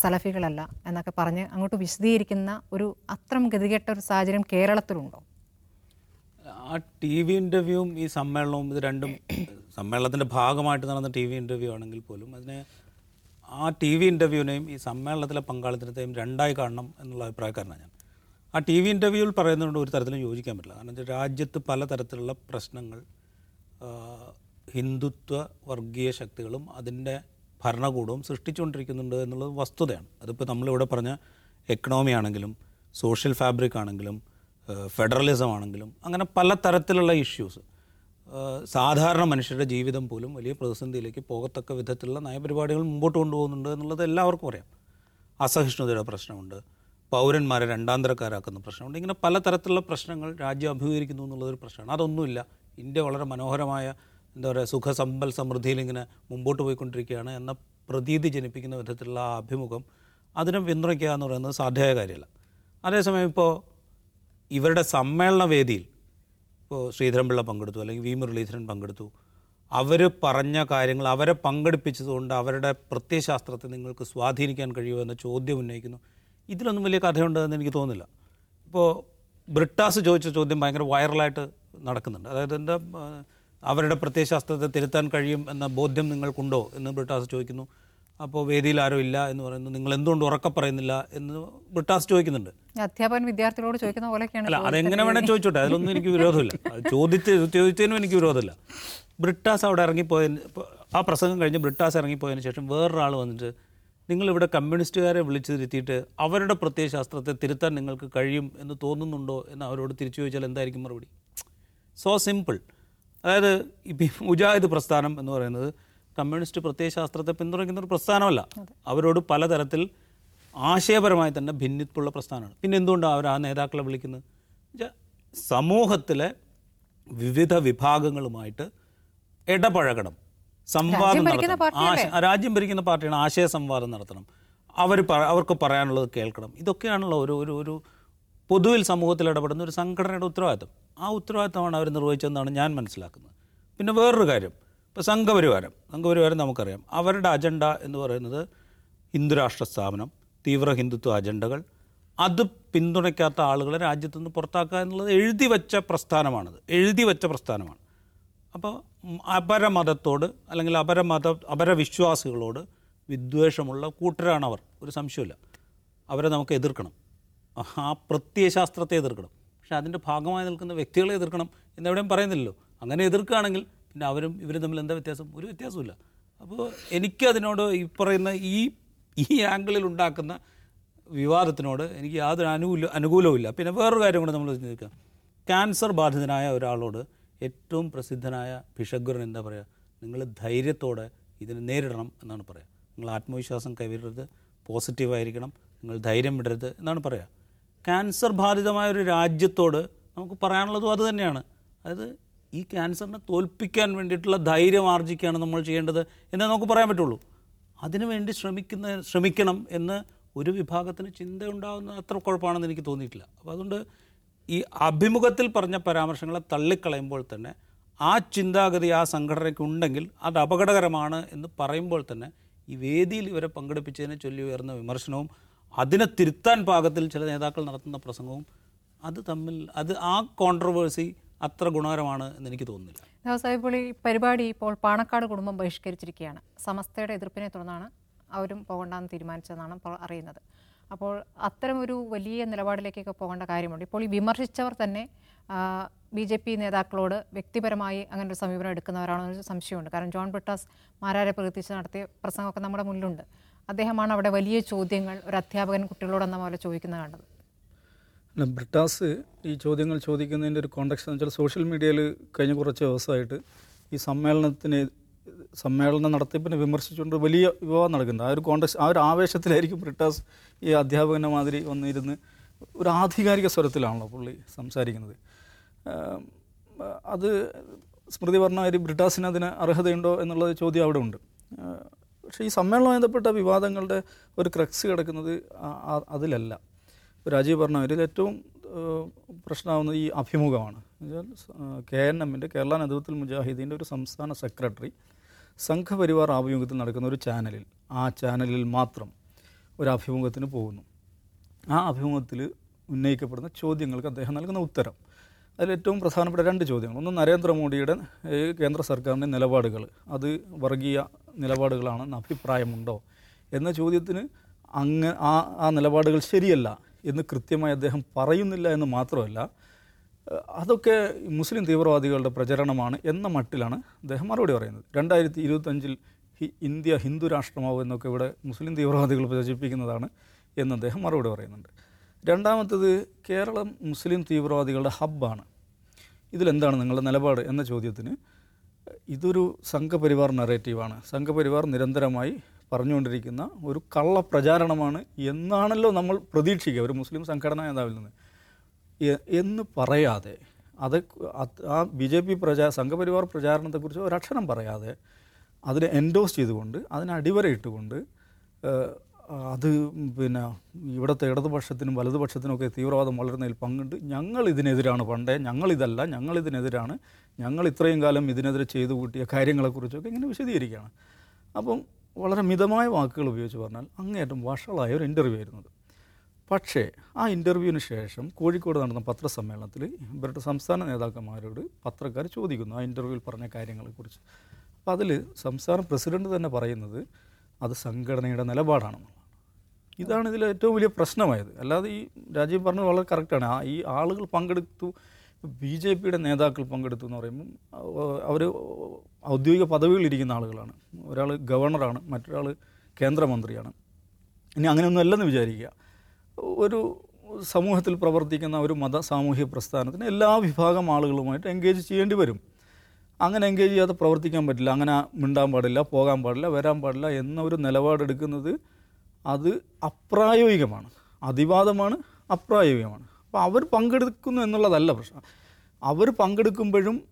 [SPEAKER 1] സലഫികളല്ല എന്നൊക്കെ പറഞ്ഞ് അങ്ങോട്ട് വിശദീകരിക്കുന്ന ഒരു അത്രം ഗതികെട്ട ഒരു സാഹചര്യം കേരളത്തിലുണ്ടോ?
[SPEAKER 2] ആ ടി വി ഇന്റർവ്യൂവും ഈ സമ്മേളനവും ഇത് രണ്ടും സമ്മേളനത്തിന്റെ ഭാഗമായിട്ട് നടന്ന ടി വി ഇന്റർവ്യൂ ആണെങ്കിൽ പോലും അതിനെ ആ ടി വി ഇന്റർവ്യൂവിനെയും ഈ സമ്മേളനത്തിലെ പങ്കാളിത്തത്തെയും രണ്ടായി കാണണം എന്നുള്ള അഭിപ്രായക്കാരനാണ് ഞാൻ. ആ ടി വി ഇന്റർവ്യൂവിൽ പറയുന്നതുകൊണ്ട് ഒരു തരത്തിലും യോജിക്കാൻ പറ്റില്ല. കാരണം വെച്ചാൽ രാജ്യത്ത് പലതരത്തിലുള്ള പ്രശ്നങ്ങൾ ഹിന്ദുത്വ വർഗീയ ശക്തികളും അതിന്റെ ഭരണകൂടവും സൃഷ്ടിച്ചുകൊണ്ടിരിക്കുന്നുണ്ട് എന്നുള്ളത് വസ്തുതയാണ്. അതിപ്പോൾ നമ്മളിവിടെ പറഞ്ഞ എക്കണോമി ആണെങ്കിലും സോഷ്യൽ ഫാബ്രിക് ആണെങ്കിലും ഫെഡറലിസം ആണെങ്കിലും അങ്ങനെ പല തരത്തിലുള്ള ഇഷ്യൂസ് സാധാരണ മനുഷ്യരുടെ ജീവിതം പോലും വലിയ പ്രതിസന്ധിയിലേക്ക് പോകത്തക്ക വിധത്തിലുള്ള നയപരിപാടികൾ മുമ്പോട്ട് കൊണ്ടുപോകുന്നുണ്ട് എന്നുള്ളത് എല്ലാവർക്കും അറിയാം. അസഹിഷ്ണുതയുടെ പ്രശ്നമുണ്ട്. പൗരന്മാരെ രണ്ടാന്തരക്കാരാക്കുന്ന പ്രശ്നമുണ്ട്. ഇങ്ങനെ പലതരത്തിലുള്ള പ്രശ്നങ്ങൾ രാജ്യം അഭിമുഖീകരിക്കുന്നു എന്നുള്ളതൊരു പ്രശ്നമാണ്. അതൊന്നുമില്ല. ഇന്ത്യ വളരെ മനോഹരമായ എന്താ പറയുക സുഖസമ്പൽ സമൃദ്ധിയിൽ ഇങ്ങനെ മുമ്പോട്ട് പോയിക്കൊണ്ടിരിക്കുകയാണ് എന്ന പ്രതീതി ജനിപ്പിക്കുന്ന വിധത്തിലുള്ള ആ അഭിമുഖം അതിനെ പിന്തുണയ്ക്കുക എന്ന് പറയുന്നത് സാധ്യമായ കാര്യമല്ല. അതേസമയം ഇപ്പോൾ ഇവരുടെ സമ്മേളന വേദിയിൽ ഇപ്പോൾ ശ്രീധരൻപിള്ള പങ്കെടുത്തു അല്ലെങ്കിൽ വി മുരളീധരൻ പങ്കെടുത്തു. അവർ പറഞ്ഞ കാര്യങ്ങൾ അവരെ പങ്കെടുപ്പിച്ചതുകൊണ്ട് അവരുടെ പ്രത്യയശാസ്ത്രത്തെ നിങ്ങൾക്ക് സ്വാധീനിക്കാൻ കഴിയുമോ എന്ന ചോദ്യം ഉന്നയിക്കുന്നു. ഇതിലൊന്നും വലിയ കഥയുണ്ടെന്ന് എനിക്ക് തോന്നുന്നില്ല. ഇപ്പോൾ ബ്രിട്ടാസ് ചോദിച്ച ചോദ്യം ഭയങ്കര വൈറലായിട്ട് നടക്കുന്നുണ്ട്. അതായത് എന്താ അവരുടെ പ്രത്യയശാസ്ത്രത്തെ തിരുത്താൻ കഴിയും എന്ന ബോധ്യം നിങ്ങൾക്കുണ്ടോ എന്ന് ബ്രിട്ടാസ് ചോദിക്കുന്നു. അപ്പോൾ വേദിയിൽ ആരും ഇല്ല എന്ന് പറയുന്നു. നിങ്ങൾ എന്തുകൊണ്ട് ഉറക്കെ പറയുന്നില്ല എന്ന് ബ്രിട്ടാസ് ചോദിക്കുന്നുണ്ട്.
[SPEAKER 1] അധ്യാപകൻ വിദ്യാർത്ഥികളോട് ചോദിക്കുന്ന പോലെയൊക്കെയാണ്
[SPEAKER 2] അല്ല അതെങ്ങനെ വേണേൽ ചോദിച്ചോട്ടെ. അതിലൊന്നും എനിക്ക് വിരോധമില്ല. ചോദിച്ച് ചോദിച്ചതിനും എനിക്ക് വിരോധമില്ല. ബ്രിട്ടാസ് അവിടെ ഇറങ്ങിപ്പോയതിന് ആ പ്രസംഗം കഴിഞ്ഞ് ബ്രിട്ടാസ് ഇറങ്ങിപ്പോയതിന് ശേഷം വേറൊരാൾ വന്നിട്ട് നിങ്ങളിവിടെ കമ്മ്യൂണിസ്റ്റുകാരെ വിളിച്ചു തിരുത്തിയിട്ട് അവരുടെ പ്രത്യയശാസ്ത്രത്തെ തിരുത്താൻ നിങ്ങൾക്ക് കഴിയും എന്ന് തോന്നുന്നുണ്ടോ എന്ന് അവരോട് തിരിച്ചു ചോദിച്ചാൽ എന്തായിരിക്കും മറുപടി? സോ സിമ്പിൾ അതായത് ഇപ്പം ഈ മുജാഹിദ് പ്രസ്ഥാനം എന്ന് പറയുന്നത് കമ്മ്യൂണിസ്റ്റ് പ്രത്യയശാസ്ത്രത്തെ പിന്തുണയ്ക്കുന്ന ഒരു പ്രസ്ഥാനമല്ല. അവരോട് പലതരത്തിൽ ആശയപരമായി തന്നെ ഭിന്നിപ്പുള്ള പ്രസ്ഥാനമാണ്. പിന്നെ എന്തുകൊണ്ടാണ് അവർ ആ നേതാക്കളെ വിളിക്കുന്നത്? സമൂഹത്തിലെ വിവിധ വിഭാഗങ്ങളുമായിട്ട് ഇടപഴകണം. സംവാദം നടത്തണം. രാജ്യം ഭരിക്കുന്ന പാർട്ടിയാണ് ആശയ സംവാദം നടത്തണം അവർ അവർക്ക് പറയാനുള്ളത് കേൾക്കണം. ഇതൊക്കെയാണല്ലോ ഒരു ഒരു ഒരു പൊതുവിൽ സമൂഹത്തിൽ ഇടപെടുന്ന ഒരു സംഘടനയുടെ ഉത്തരവാദിത്തം ആ ഉത്തരവാദിത്തമാണ് അവർ നിർവഹിച്ചതെന്നാണ് ഞാൻ മനസ്സിലാക്കുന്നത്. പിന്നെ വേറൊരു കാര്യം ഇപ്പോൾ സംഘപരിവാരം സംഘപരിവാരം നമുക്കറിയാം. അവരുടെ അജണ്ട എന്ന് പറയുന്നത് ഹിന്ദുരാഷ്ട്ര സ്ഥാപനം തീവ്ര ഹിന്ദുത്വ അജണ്ടകൾ. അത് പിന്തുണയ്ക്കാത്ത ആളുകളെ രാജ്യത്തു നിന്ന് പുറത്താക്കുക എന്നുള്ളത് എഴുതി വച്ച പ്രസ്ഥാനമാണത്. എഴുതി വച്ച പ്രസ്ഥാനമാണ്. അപ്പോൾ അപരമതത്തോട് അല്ലെങ്കിൽ അപരമത അപരവിശ്വാസികളോട് വിദ്വേഷമുള്ള കൂട്ടരാണ് അവർ ഒരു സംശയമില്ല അവരെ നമുക്ക് എതിർക്കണം. ആ പ്രത്യയശാസ്ത്രത്തെ എതിർക്കണം. പക്ഷെ അതിന്റെ ഭാഗമായി നിൽക്കുന്ന വ്യക്തികളെ എതിർക്കണം എന്നെവിടെയും പറയുന്നില്ലല്ലോ. അങ്ങനെ എതിർക്കുകയാണെങ്കിൽ പിന്നെ അവരും ഇവരും തമ്മിൽ എന്താ വ്യത്യാസം? ഒരു വ്യത്യാസമില്ല അപ്പോൾ എനിക്കതിനോട് ഈ പറയുന്ന ഈ ഈ ആംഗിളിൽ ഉണ്ടാക്കുന്ന വിവാദത്തിനോട് എനിക്ക് യാതൊരു അനുകൂല അനുകൂലവുമില്ല. പിന്നെ വേറൊരു കാര്യം കൂടെ നമ്മൾ ചിന്തിക്കാം ക്യാൻസർ ബാധിതനായ ഒരാളോട് ഏറ്റവും പ്രസിദ്ധനായ ഭിഷഗ്വരൻ എന്താ പറയുക? നിങ്ങൾ ധൈര്യത്തോടെ ഇതിനെ നേരിടണം എന്നാണ് പറയുക. നിങ്ങൾ ആത്മവിശ്വാസം കൈവരരുത് പോസിറ്റീവായിരിക്കണം. നിങ്ങൾ ധൈര്യം വിടരുത് എന്നാണ് പറയുക. ക്യാൻസർ ബാധിതമായ ഒരു രാജ്യത്തോട് നമുക്ക് പറയാനുള്ളതും അത് തന്നെയാണ്. അതായത് ഈ ക്യാൻസറിനെ തോൽപ്പിക്കാൻ വേണ്ടിയിട്ടുള്ള ധൈര്യം ആർജിക്കുകയാണ് നമ്മൾ ചെയ്യേണ്ടത് എന്നേ നമുക്ക് പറയാൻ പറ്റുള്ളൂ. അതിനുവേണ്ടി ശ്രമിക്കുന്ന ശ്രമിക്കണം എന്ന് ഒരു വിഭാഗത്തിന് ചിന്ത ഉണ്ടാകുന്ന അത്ര കുഴപ്പമാണെന്ന് എനിക്ക് തോന്നിയിട്ടില്ല. അപ്പോൾ അതുകൊണ്ട് ഈ അഭിമുഖത്തിൽ പറഞ്ഞ പരാമർശങ്ങളെ തള്ളിക്കളയുമ്പോൾ തന്നെ ആ ചിന്താഗതി ആ സംഘടനയ്ക്ക് ഉണ്ടെങ്കിൽ അത് അപകടകരമാണ് എന്ന് പറയുമ്പോൾ തന്നെ ഈ വേദിയിൽ ഇവരെ പങ്കെടുപ്പിച്ചതിനെ ചൊല്ലി ഉയർന്ന വിമർശനവും അതിനെ തിരുത്താൻ പാകത്തിൽ ചില നേതാക്കൾ നടത്തുന്ന പ്രസംഗവും അത് തമ്മിൽ അത് ആ കോൺട്രവേഴ്സി അത്ര ഗുണകരമാണ് എന്ന് എനിക്ക് തോന്നുന്നില്ല.
[SPEAKER 1] ദേവസാഹി ഇപ്പോൾ ഈ പരിപാടി ഇപ്പോൾ പാണക്കാട് കുടുംബം ബഹിഷ്കരിച്ചിരിക്കുകയാണ്. സമസ്തയുടെ എതിർപ്പിനെ തുടർന്നാണ് അവരും പോകണ്ടെന്ന് തീരുമാനിച്ചതെന്നാണ് അറിയുന്നത്. അപ്പോൾ അത്തരം ഒരു വലിയ നിലപാടിലേക്കൊക്കെ പോകേണ്ട കാര്യമുണ്ട്. ഇപ്പോൾ ഈ വിമർശിച്ചവർ തന്നെ ബി ജെ പി നേതാക്കളോട് വ്യക്തിപരമായി അങ്ങനെ ഒരു സമീപനം എടുക്കുന്നവരാണോ എന്നൊരു സംശയമുണ്ട്. കാരണം ജോൺ ബ്രിട്ടാസ് മാരാരെ പ്രകൃതിച്ച് നടത്തിയ പ്രസംഗമൊക്കെ നമ്മുടെ മുന്നിലുണ്ട്. അദ്ദേഹമാണ് അവിടെ വലിയ ചോദ്യങ്ങൾ ഒരു അധ്യാപകൻ കുട്ടികളോടെന്ന പോലെ ചോദിക്കുന്നത് കണ്ടത്.
[SPEAKER 3] ബ്രിട്ടാസ് ഈ ചോദ്യങ്ങൾ ചോദിക്കുന്നതിന്റെ ഒരു കോണ്ടക്സ്റ്റ് എന്ന് വെച്ചാൽ സോഷ്യൽ മീഡിയയിൽ കഴിഞ്ഞ കുറച്ച് ദിവസമായിട്ട് ഈ സമ്മേളനത്തിന് സമ്മേളനം നടത്തിപ്പിനെ വിമർശിച്ചുകൊണ്ട് വലിയ വിവാദം നടക്കുന്നുണ്ട്. ആ ഒരു കോണ്ടക്സ്റ്റ് ആ ഒരു ആവേശത്തിലായിരിക്കും ബ്രിട്ടാസ് ഈ അധ്യാപകന്റെ മാതിരി വന്നിരുന്ന് ഒരു ആധികാരിക സ്വരത്തിലാണല്ലോ പുള്ളി സംസാരിക്കുന്നത്. അത് സ്മൃതി പറഞ്ഞ ഒരു ബ്രിട്ടാസിന് അതിന് അർഹതയുണ്ടോ എന്നുള്ള ചോദ്യം അവിടെ ഉണ്ട്. പക്ഷേ ഈ സമ്മേളനവുമായി ബന്ധപ്പെട്ട വിവാദങ്ങളുടെ ഒരു ക്രക്സ് കിടക്കുന്നത് അതിലല്ല. രാജീവ് പറഞ്ഞ ഇതിലേറ്റവും പ്രശ്നമാവുന്നത് ഈ അഭിമുഖമാണ്. കെ എൻ എമ്മിന്റെ കേരള നേതൃത്വത്തിൽ മുജാഹിദീന്റെ ഒരു സംസ്ഥാന സെക്രട്ടറി സംഘപരിവാർ ആഭിമുഖ്യത്തിൽ നടക്കുന്ന ഒരു ചാനലിൽ ആ ചാനലിൽ മാത്രം ഒരു അഭിമുഖത്തിന് പോകുന്നു. ആ അഭിമുഖത്തിൽ ഉന്നയിക്കപ്പെടുന്ന ചോദ്യങ്ങൾക്ക് അദ്ദേഹം നൽകുന്ന ഉത്തരം. അതിലേറ്റവും പ്രധാനപ്പെട്ട രണ്ട് ചോദ്യങ്ങൾ. ഒന്ന് നരേന്ദ്രമോദിയുടെ കേന്ദ്ര സർക്കാരിന്റെ നിലപാടുകൾ. അത് വർഗീയ നിലപാടുകളാണെന്ന് അഭിപ്രായമുണ്ടോ എന്ന ചോദ്യത്തിന് അങ്ങ് ആ ആ നിലപാടുകൾ ശരിയല്ല എന്ന് കൃത്യമായി അദ്ദേഹം പറയുന്നില്ല എന്ന് മാത്രമല്ല അതൊക്കെ മുസ്ലിം തീവ്രവാദികളുടെ പ്രചരണമാണ് എന്ന മട്ടിലാണ് അദ്ദേഹം മറുപടി പറയുന്നത്. രണ്ടായിരത്തി ഇരുപത്തഞ്ചിൽ ഇന്ത്യ ഹിന്ദു രാഷ്ട്രമാവും എന്നൊക്കെ ഇവിടെ മുസ്ലിം തീവ്രവാദികൾ പ്രചരിപ്പിക്കുന്നതാണ് എന്ന് അദ്ദേഹം മറുപടി പറയുന്നുണ്ട്. രണ്ടാമത്തത് കേരളം മുസ്ലിം തീവ്രവാദികളുടെ ഹബ്ബാണ്. ഇതിലെന്താണ് നിങ്ങളുടെ നിലപാട് എന്ന ചോദ്യത്തിന് ഇതൊരു സംഘപരിവാർ നറേറ്റീവാണ്. സംഘപരിവാർ നിരന്തരമായി പറഞ്ഞുകൊണ്ടിരിക്കുന്ന ഒരു കള്ള പ്രചാരണമാണ് എന്നാണല്ലോ നമ്മൾ പ്രതീക്ഷിക്കുക. ഒരു മുസ്ലിം സംഘടനാ നേതാവിൽ നിന്ന്. എന്ന് പറയാതെ അത് ആ ബി ജെ പി പ്രചാ സംഘപരിവാർ പ്രചാരണത്തെക്കുറിച്ച് ഒരക്ഷരം പറയാതെ അതിനെ എൻഡോസ് ചെയ്തുകൊണ്ട് അതിനെ അടിവരയിട്ടുകൊണ്ട് ഏഹ്, അത് പിന്നെ ഇവിടുത്തെ ഇടതുപക്ഷത്തിനും വലതുപക്ഷത്തിനും ഒക്കെ തീവ്രവാദം വളരുന്നതിൽ പങ്കുണ്ട്. ഞങ്ങൾ ഇതിനെതിരാണ് പണ്ടേ. ഞങ്ങളിതല്ല ഞങ്ങളിതിനെതിരാണ് ഞങ്ങൾ ഇത്രയും കാലം ഇതിനെതിരെ ചെയ്തു കൂട്ടിയ കാര്യങ്ങളെക്കുറിച്ചൊക്കെ ഇങ്ങനെ വിശദീകരിക്കുകയാണ്. അപ്പം വളരെ മിതമായ വാക്കുകൾ ഉപയോഗിച്ച് പറഞ്ഞാൽ അങ്ങേയറ്റം വഷളായ ഒരു ഇന്റർവ്യൂ ആയിരുന്നത്. പക്ഷേ ആ ഇന്റർവ്യൂവിന് ശേഷം കോഴിക്കോട് നടന്ന പത്രസമ്മേളനത്തിൽ ഇവരുടെ സംസ്ഥാന നേതാക്കന്മാരോട് പത്രക്കാർ ചോദിക്കുന്നു ആ ഇന്റർവ്യൂവിൽ പറഞ്ഞ കാര്യങ്ങളെക്കുറിച്ച്. അപ്പോൾ അതിൽ സംസ്ഥാന പ്രസിഡന്റ് തന്നെ പറയുന്നത് അത് സംഘടനയുടെ നിലപാടാണെന്നുള്ളതാണ് ഇതാണ് ഇതിൽ ഏറ്റവും വലിയ പ്രശ്നമായത്. അല്ലാതെ ഈ രാജീവ് പറഞ്ഞത് വളരെ കറക്റ്റാണ് ആ ഈ ആളുകൾ പങ്കെടുത്തു ബി ജെ പിയുടെ നേതാക്കൾ പങ്കെടുത്തു എന്ന് പറയുമ്പം അവർ ഔദ്യോഗിക പദവികളിരിക്കുന്ന ആളുകളാണ്. ഒരാൾ ഗവർണറാണ് മറ്റൊരാൾ കേന്ദ്രമന്ത്രിയാണ്. ഇനി അങ്ങനെയൊന്നും അല്ലെന്ന് വിചാരിക്കുക. ഒരു സമൂഹത്തിൽ പ്രവർത്തിക്കുന്ന ഒരു മത സാമൂഹ്യ പ്രസ്ഥാനത്തിന് എല്ലാ വിഭാഗം ആളുകളുമായിട്ട് എൻഗേജ് ചെയ്യേണ്ടി വരും. അങ്ങനെ എൻഗേജ് ചെയ്യാതെ പ്രവർത്തിക്കാൻ പറ്റില്ല. അങ്ങനെ മിണ്ടാൻ പാടില്ല പോകാൻ പാടില്ല വരാൻ പാടില്ല എന്ന ഒരു നിലപാടെടുക്കുന്നത് അത് അപ്രായോഗികമാണ്. അതിവാദമാണ് അപ്രായോഗികമാണ്. അപ്പോൾ അവർ പങ്കെടുക്കുന്നു എന്നുള്ളതല്ല പ്രശ്നം. അവർ പങ്കെടുക്കുമ്പോഴും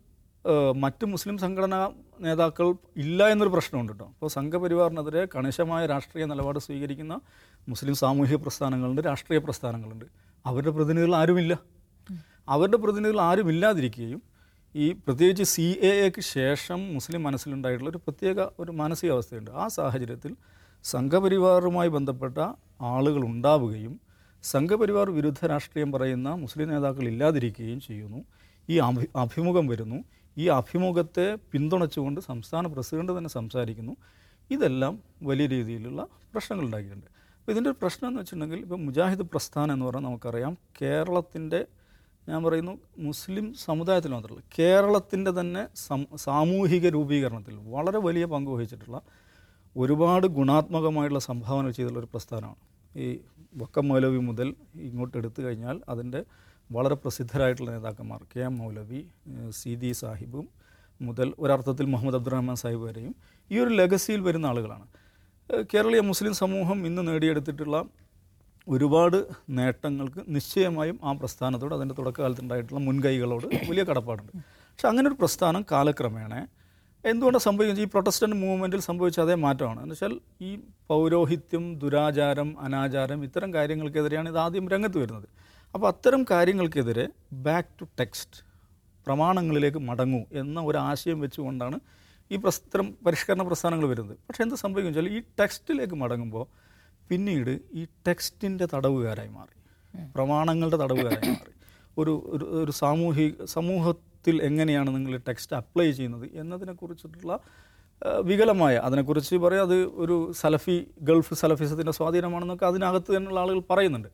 [SPEAKER 3] മറ്റ് മുസ്ലിം സംഘടനാ നേതാക്കൾ ഇല്ല എന്നൊരു പ്രശ്നമുണ്ട് കേട്ടോ അപ്പോൾ സംഘപരിവാറിനെതിരെ കണിശമായ രാഷ്ട്രീയ നിലപാട് സ്വീകരിക്കുന്ന മുസ്ലിം സാമൂഹിക പ്രസ്ഥാനങ്ങളുണ്ട് രാഷ്ട്രീയ പ്രസ്ഥാനങ്ങളുണ്ട്. അവരുടെ പ്രതിനിധികൾ ആരുമില്ല. അവരുടെ പ്രതിനിധികൾ ആരുമില്ലാതിരിക്കുകയും ഈ പ്രത്യേകിച്ച് സി എ എക്ക് ശേഷം മുസ്ലിം മനസ്സിലുണ്ടായിട്ടുള്ള ഒരു പ്രത്യേക ഒരു മാനസികാവസ്ഥയുണ്ട്. ആ സാഹചര്യത്തിൽ സംഘപരിവാറുമായി ബന്ധപ്പെട്ട ആളുകൾ ഉണ്ടാവുകയും സംഘപരിവാർ വിരുദ്ധ രാഷ്ട്രീയം പറയുന്ന മുസ്ലിം നേതാക്കൾ ഇല്ലാതിരിക്കുകയും ചെയ്യുന്നു. ഈ അഭി അഭിമുഖം വരുന്നു. ഈ അഭിമുഖത്തെ പിന്തുണച്ചുകൊണ്ട് സംസ്ഥാന പ്രസിഡന്റ് തന്നെ സംസാരിക്കുന്നു. ഇതെല്ലാം വലിയ രീതിയിലുള്ള പ്രശ്നങ്ങൾ ഉണ്ടാക്കിയിട്ടുണ്ട്. അപ്പോൾ ഇതിന്റെ ഒരു പ്രശ്നം എന്ന് വെച്ചിട്ടുണ്ടെങ്കിൽ ഇപ്പോൾ മുജാഹിദ് പ്രസ്ഥാനം എന്ന് പറഞ്ഞാൽ നമുക്കറിയാം കേരളത്തിന്റെ ഞാൻ പറയുന്നു മുസ്ലിം സമുദായത്തിൽ മാത്രമല്ല കേരളത്തിന്റെ തന്നെ സാമൂഹിക രൂപീകരണത്തിൽ വളരെ വലിയ പങ്ക് വഹിച്ചിട്ടുള്ള ഒരുപാട് ഗുണാത്മകമായിട്ടുള്ള സംഭാവന ചെയ്തിട്ടുള്ള ഒരു പ്രസ്ഥാനമാണ്. ഈ വക്കം മൗലവി മുതൽ ഇങ്ങോട്ട് എടുത്തു കഴിഞ്ഞാൽ അതിന്റെ വളരെ പ്രസിദ്ധരായിട്ടുള്ള നേതാക്കന്മാർ K M Moulavi C the സാഹിബും മുതൽ ഒരർത്ഥത്തിൽ മുഹമ്മദ് അബ്ദുറഹ്മാൻ സാഹിബ് വരെയും ഈ ഒരു ലെഗസിയിൽ വരുന്ന ആളുകളാണ്. കേരളീയ മുസ്ലിം സമൂഹം ഇന്ന് നേടിയെടുത്തിട്ടുള്ള ഒരുപാട് നേട്ടങ്ങൾക്ക് നിശ്ചയമായും ആ പ്രസ്ഥാനത്തോട് അതിന്റെ തുടക്കകാലത്തുണ്ടായിട്ടുള്ള മുൻകൈകളോട് വലിയ കടപ്പാടുണ്ട്. പക്ഷെ അങ്ങനെ ഒരു പ്രസ്ഥാനം കാലക്രമേണ എന്തുകൊണ്ടാണ് സംഭവിക്കുന്നത്? ഈ പ്രൊട്ടസ്റ്റന്റ് മൂവ്മെന്റിൽ സംഭവിച്ച അതേ മാറ്റമാണ്. എന്ന് വെച്ചാൽ ഈ പൗരോഹിത്യം ദുരാചാരം അനാചാരം ഇത്തരം കാര്യങ്ങൾക്കെതിരെയാണ് ഇത് ആദ്യം രംഗത്ത് വരുന്നത്. അപ്പോൾ അത്തരം കാര്യങ്ങൾക്കെതിരെ ബാക്ക് ടു ടെക്സ്റ്റ് പ്രമാണങ്ങളിലേക്ക് മടങ്ങൂ എന്ന ഒരു ആശയം വെച്ചുകൊണ്ടാണ് ഈ പ്രസ്തരം പരിഷ്കരണ പ്രസ്ഥാനങ്ങൾ വരുന്നത്. പക്ഷേ എന്ത് സംഭവിക്കും വെച്ചാൽ ഈ ടെക്സ്റ്റിലേക്ക് മടങ്ങുമ്പോൾ പിന്നീട് ഈ ടെക്സ്റ്റിന്റെ തടവുകാരായി മാറി. പ്രമാണങ്ങളുടെ തടവുകാരായി മാറി. ഒരു ഒരു സാമൂഹിക സമൂഹത്തിൽ എങ്ങനെയാണ് നിങ്ങൾ ടെക്സ്റ്റ് അപ്ലൈ ചെയ്യുന്നത് എന്നതിനെക്കുറിച്ചിട്ടുള്ള കുറിച്ചിട്ടുള്ള വികലമായ അതിനെക്കുറിച്ച് പറയാം അത് ഒരു സലഫി ഗൾഫ് സലഫിസത്തിന്റെ സ്വാധീനമാണെന്നൊക്കെ അതിനകത്ത് തന്നെയുള്ള ആളുകൾ പറയുന്നുണ്ട്.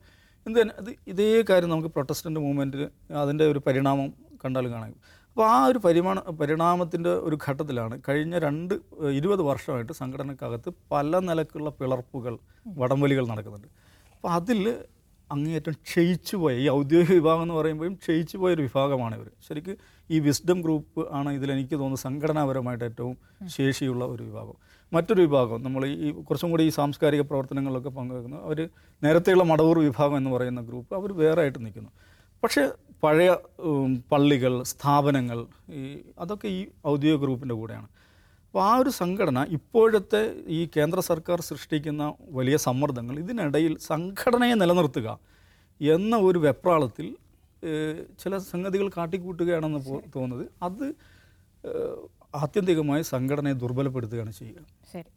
[SPEAKER 3] എന്ത് അത് ഇതേ കാര്യം നമുക്ക് പ്രൊട്ടസ്റ്റന്റ് മൂവ്മെന്റിന് അതിന്റെ ഒരു പരിണാമം കണ്ടാലും കാണാം അപ്പോൾ ആ ഒരു പരിമാണ പരിണാമത്തിന്റെ ഒരു ഘട്ടത്തിലാണ് കഴിഞ്ഞ രണ്ട് ഇരുപത് വർഷമായിട്ട് സംഘടനക്കകത്ത് പല നിലക്കുള്ള പിളർപ്പുകൾ വടംവലികൾ നടക്കുന്നുണ്ട്. അപ്പോൾ അതിൽ അങ്ങേയറ്റം ക്ഷയിച്ചു പോയ ഈ ഔദ്യോഗിക വിഭാഗം എന്ന് പറയുമ്പോഴും ക്ഷയിച്ചു പോയൊരു വിഭാഗമാണ് ഇവർ ശരിക്ക് ഈ വിസ്ഡം ഗ്രൂപ്പ് ആണ് ഇതിലെനിക്ക് തോന്നുന്നു സംഘടനാപരമായിട്ട് ഏറ്റവും ശേഷിയുള്ള ഒരു വിഭാഗം. മറ്റൊരു വിഭാഗം നമ്മൾ ഈ കുറച്ചും കൂടി ഈ സാംസ്കാരിക പ്രവർത്തനങ്ങളിലൊക്കെ പങ്കുവെക്കുന്നു. അവർ നേരത്തെയുള്ള മടവൂർ വിഭാഗം എന്ന് പറയുന്ന ഗ്രൂപ്പ് അവർ വേറെ ആയിട്ട് നിൽക്കുന്നു. പക്ഷേ പഴയ പള്ളികൾ സ്ഥാപനങ്ങൾ ഈ അതൊക്കെ ഈ ഔദ്യോഗിക ഗ്രൂപ്പിന്റെ കൂടെയാണ്. അപ്പോൾ ആ ഒരു സംഘടന ഇപ്പോഴത്തെ ഈ കേന്ദ്ര സർക്കാർ സൃഷ്ടിക്കുന്ന വലിയ സമ്മർദ്ദങ്ങൾ ഇതിനിടയിൽ സംഘടനയെ നിലനിർത്തുക എന്ന ഒരു വെപ്രാളത്തിൽ ചില സംഗതികൾ കാട്ടിക്കൂട്ടുകയാണെന്ന് തോന്നുന്നത്. അത് ആത്യന്തികമായി സംഘടനയെ ദുർബലപ്പെടുത്തുകയാണ് ചെയ്യുക.
[SPEAKER 1] ശരി.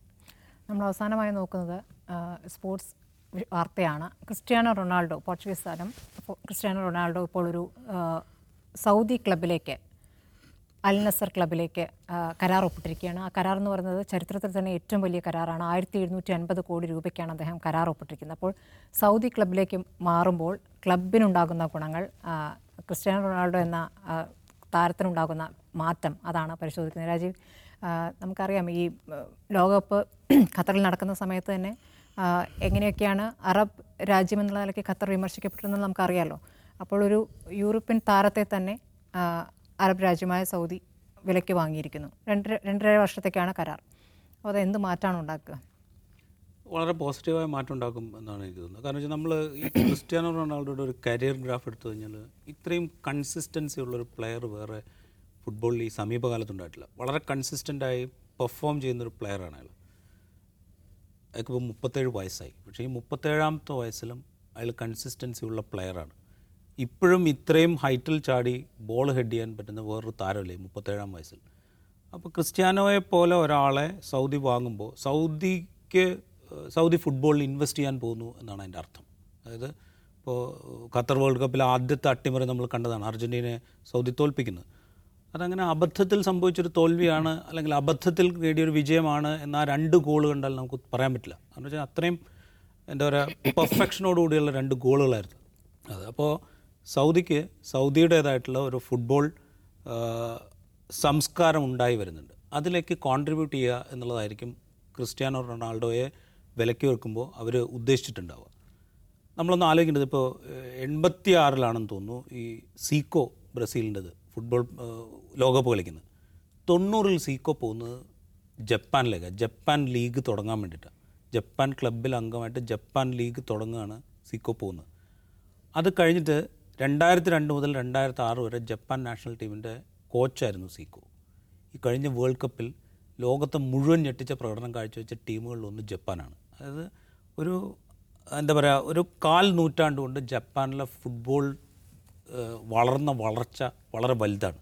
[SPEAKER 1] നമ്മൾ അവസാനമായി നോക്കുന്നത് സ്പോർട്സ് വാർത്തയാണ്. ക്രിസ്ത്യാനോ റൊണാൾഡോ പോർച്ചുഗീസ് താരം ക്രിസ്റ്റ്യാനോ ക്രിസ്ത്യാനോ റൊണാൾഡോ ഇപ്പോൾ ഒരു സൗദി ക്ലബിലേക്ക് അൽ നസർ ക്ലബിലേക്ക് കരാർ ഒപ്പിട്ടിരിക്കുകയാണ്. ആ കരാർ എന്ന് പറയുന്നത് ചരിത്രത്തിൽ തന്നെ ഏറ്റവും വലിയ കരാറാണ്. ആയിരത്തി എഴുന്നൂറ്റി അൻപത് കോടി രൂപയ്ക്കാണ് അദ്ദേഹം കരാർ ഒപ്പിട്ടിരിക്കുന്നത്. അപ്പോൾ സൗദി ക്ലബിലേക്ക് മാറുമ്പോൾ ക്ലബിനുണ്ടാകുന്ന ഗുണങ്ങൾ ക്രിസ്ത്യാനോ റൊണാൾഡോ എന്ന താരത്തിനുണ്ടാകുന്ന മാറ്റം അതാണ് പരിശോധിക്കുന്നത്. രാജീവ് നമുക്കറിയാം ഈ ലോകകപ്പ് ഖത്തറിൽ നടക്കുന്ന സമയത്ത് തന്നെ എങ്ങനെയൊക്കെയാണ് അറബ് രാജ്യം എന്നുള്ള നിലയ്ക്ക് ഖത്തർ വിമർശിക്കപ്പെട്ടതെന്ന് നമുക്കറിയാമല്ലോ അപ്പോൾ ഒരു യൂറോപ്യൻ താരത്തെ തന്നെ അറബ് രാജ്യമായ സൗദി വിലയ്ക്ക് വാങ്ങിയിരിക്കുന്നു. രണ്ട് രണ്ടര വർഷത്തേക്കാണ് കരാർ. അപ്പോൾ അത് എന്ത് മാറ്റമാണ് ഉണ്ടാക്കുക?
[SPEAKER 2] വളരെ പോസിറ്റീവായ മാറ്റം ഉണ്ടാക്കും എന്നാണ് എനിക്ക് തോന്നുന്നത്. കാരണം വെച്ചാൽ നമ്മൾ ഈ ക്രിസ്ത്യാനോ റൊണാൾഡോയുടെ ഒരു കരിയർ ഗ്രാഫ് എടുത്തു കഴിഞ്ഞാൽ ഇത്രയും കൺസിസ്റ്റൻസി ഉള്ളൊരു പ്ലെയർ വേറെ ഫുട്ബോളിൽ ഈ സമീപകാലത്തുണ്ടായിട്ടില്ല. വളരെ കൺസിസ്റ്റന്റായി പെർഫോം ചെയ്യുന്നൊരു പ്ലെയറാണ് അയാൾ. അയാൾക്കിപ്പോൾ മുപ്പത്തേഴ് വയസ്സായി. പക്ഷേ ഈ മുപ്പത്തേഴാമത്തെ വയസ്സിലും അയാൾ കൺസിസ്റ്റൻസി ഉള്ള പ്ലെയറാണ് ഇപ്പോഴും ഇത്രയും ഹൈറ്റിൽ ചാടി ബോൾ ഹെഡ് ചെയ്യാൻ പറ്റുന്ന വേറൊരു താരമല്ലേ? മുപ്പത്തേഴാം വയസ്സിൽ. അപ്പോൾ ക്രിസ്ത്യാനോയെ പോലെ ഒരാളെ സൗദി വാങ്ങുമ്പോൾ സൗദിക്ക് സൗദി ഫുട്ബോളിൽ ഇൻവെസ്റ്റ് ചെയ്യാൻ പോകുന്നു എന്നാണ് അതിന്റെ അർത്ഥം. അതായത് ഇപ്പോൾ ഖത്തർ വേൾഡ് കപ്പിൽ ആദ്യത്തെ അട്ടിമറി നമ്മൾ കണ്ടതാണ് അർജന്റീനയെ സൗദി തോൽപ്പിക്കുന്നത്. അതങ്ങനെ അബദ്ധത്തിൽ സംഭവിച്ചൊരു തോൽവിയാണ് അല്ലെങ്കിൽ അബദ്ധത്തിൽ നേടിയൊരു വിജയമാണ് എന്ന രണ്ട് ഗോൾ കണ്ടാൽ നമുക്ക് പറയാൻ പറ്റില്ല. കാരണം വെച്ചാൽ അത്രയും എന്താ പറയുക പെർഫെക്ഷനോടുകൂടിയുള്ള രണ്ട് ഗോളുകളായിരുന്നു അത് അപ്പോൾ സൗദിക്ക് സൗദിയുടേതായിട്ടുള്ള ഒരു ഫുട്ബോൾ സംസ്കാരം ഉണ്ടായി വരുന്നുണ്ട്. അതിലേക്ക് കോൺട്രിബ്യൂട്ട് ചെയ്യുക എന്നുള്ളതായിരിക്കും ക്രിസ്ത്യാനോ റൊണാൾഡോയെ വിലക്കി വെക്കുമ്പോൾ അവർ ഉദ്ദേശിച്ചിട്ടുണ്ടാവുക. നമ്മളൊന്ന് ആലോചിക്കേണ്ടത് ഇപ്പോൾ എൺപത്തി ആറിലാണെന്ന് തോന്നുന്നു ഈ സീക്കോ ബ്രസീലിന്റെത് ഫുട്ബോൾ ലോകകപ്പ് കളിക്കുന്നത്. തൊണ്ണൂറിൽ സീക്കോ പോകുന്നത് ജപ്പാനിലേക്ക് ജപ്പാൻ ലീഗ് തുടങ്ങാൻ വേണ്ടിയിട്ടാണ്. ജപ്പാൻ ക്ലബിൽ അംഗമായിട്ട് ജപ്പാൻ ലീഗ് തുടങ്ങുകയാണ് സീക്കോ പോകുന്നത്. അത് കഴിഞ്ഞിട്ട് രണ്ടായിരത്തി രണ്ട് മുതൽ രണ്ടായിരത്തി ആറ് വരെ ജപ്പാൻ നാഷണൽ ടീമിന്റെ കോച്ചായിരുന്നു സീക്കോ. ഈ കഴിഞ്ഞ വേൾഡ് കപ്പിൽ ലോകത്തെ മുഴുവൻ ഞെട്ടിച്ച പ്രകടനം കാഴ്ചവെച്ച ടീമുകളിലൊന്ന് ജപ്പാനാണ്. അതായത് ഒരു എന്താ പറയുക ഒരു കാൽ നൂറ്റാണ്ട് കൊണ്ട് ജപ്പാനിലെ ഫുട്ബോൾ വളർന്ന വളർച്ച വളരെ വലുതാണ്.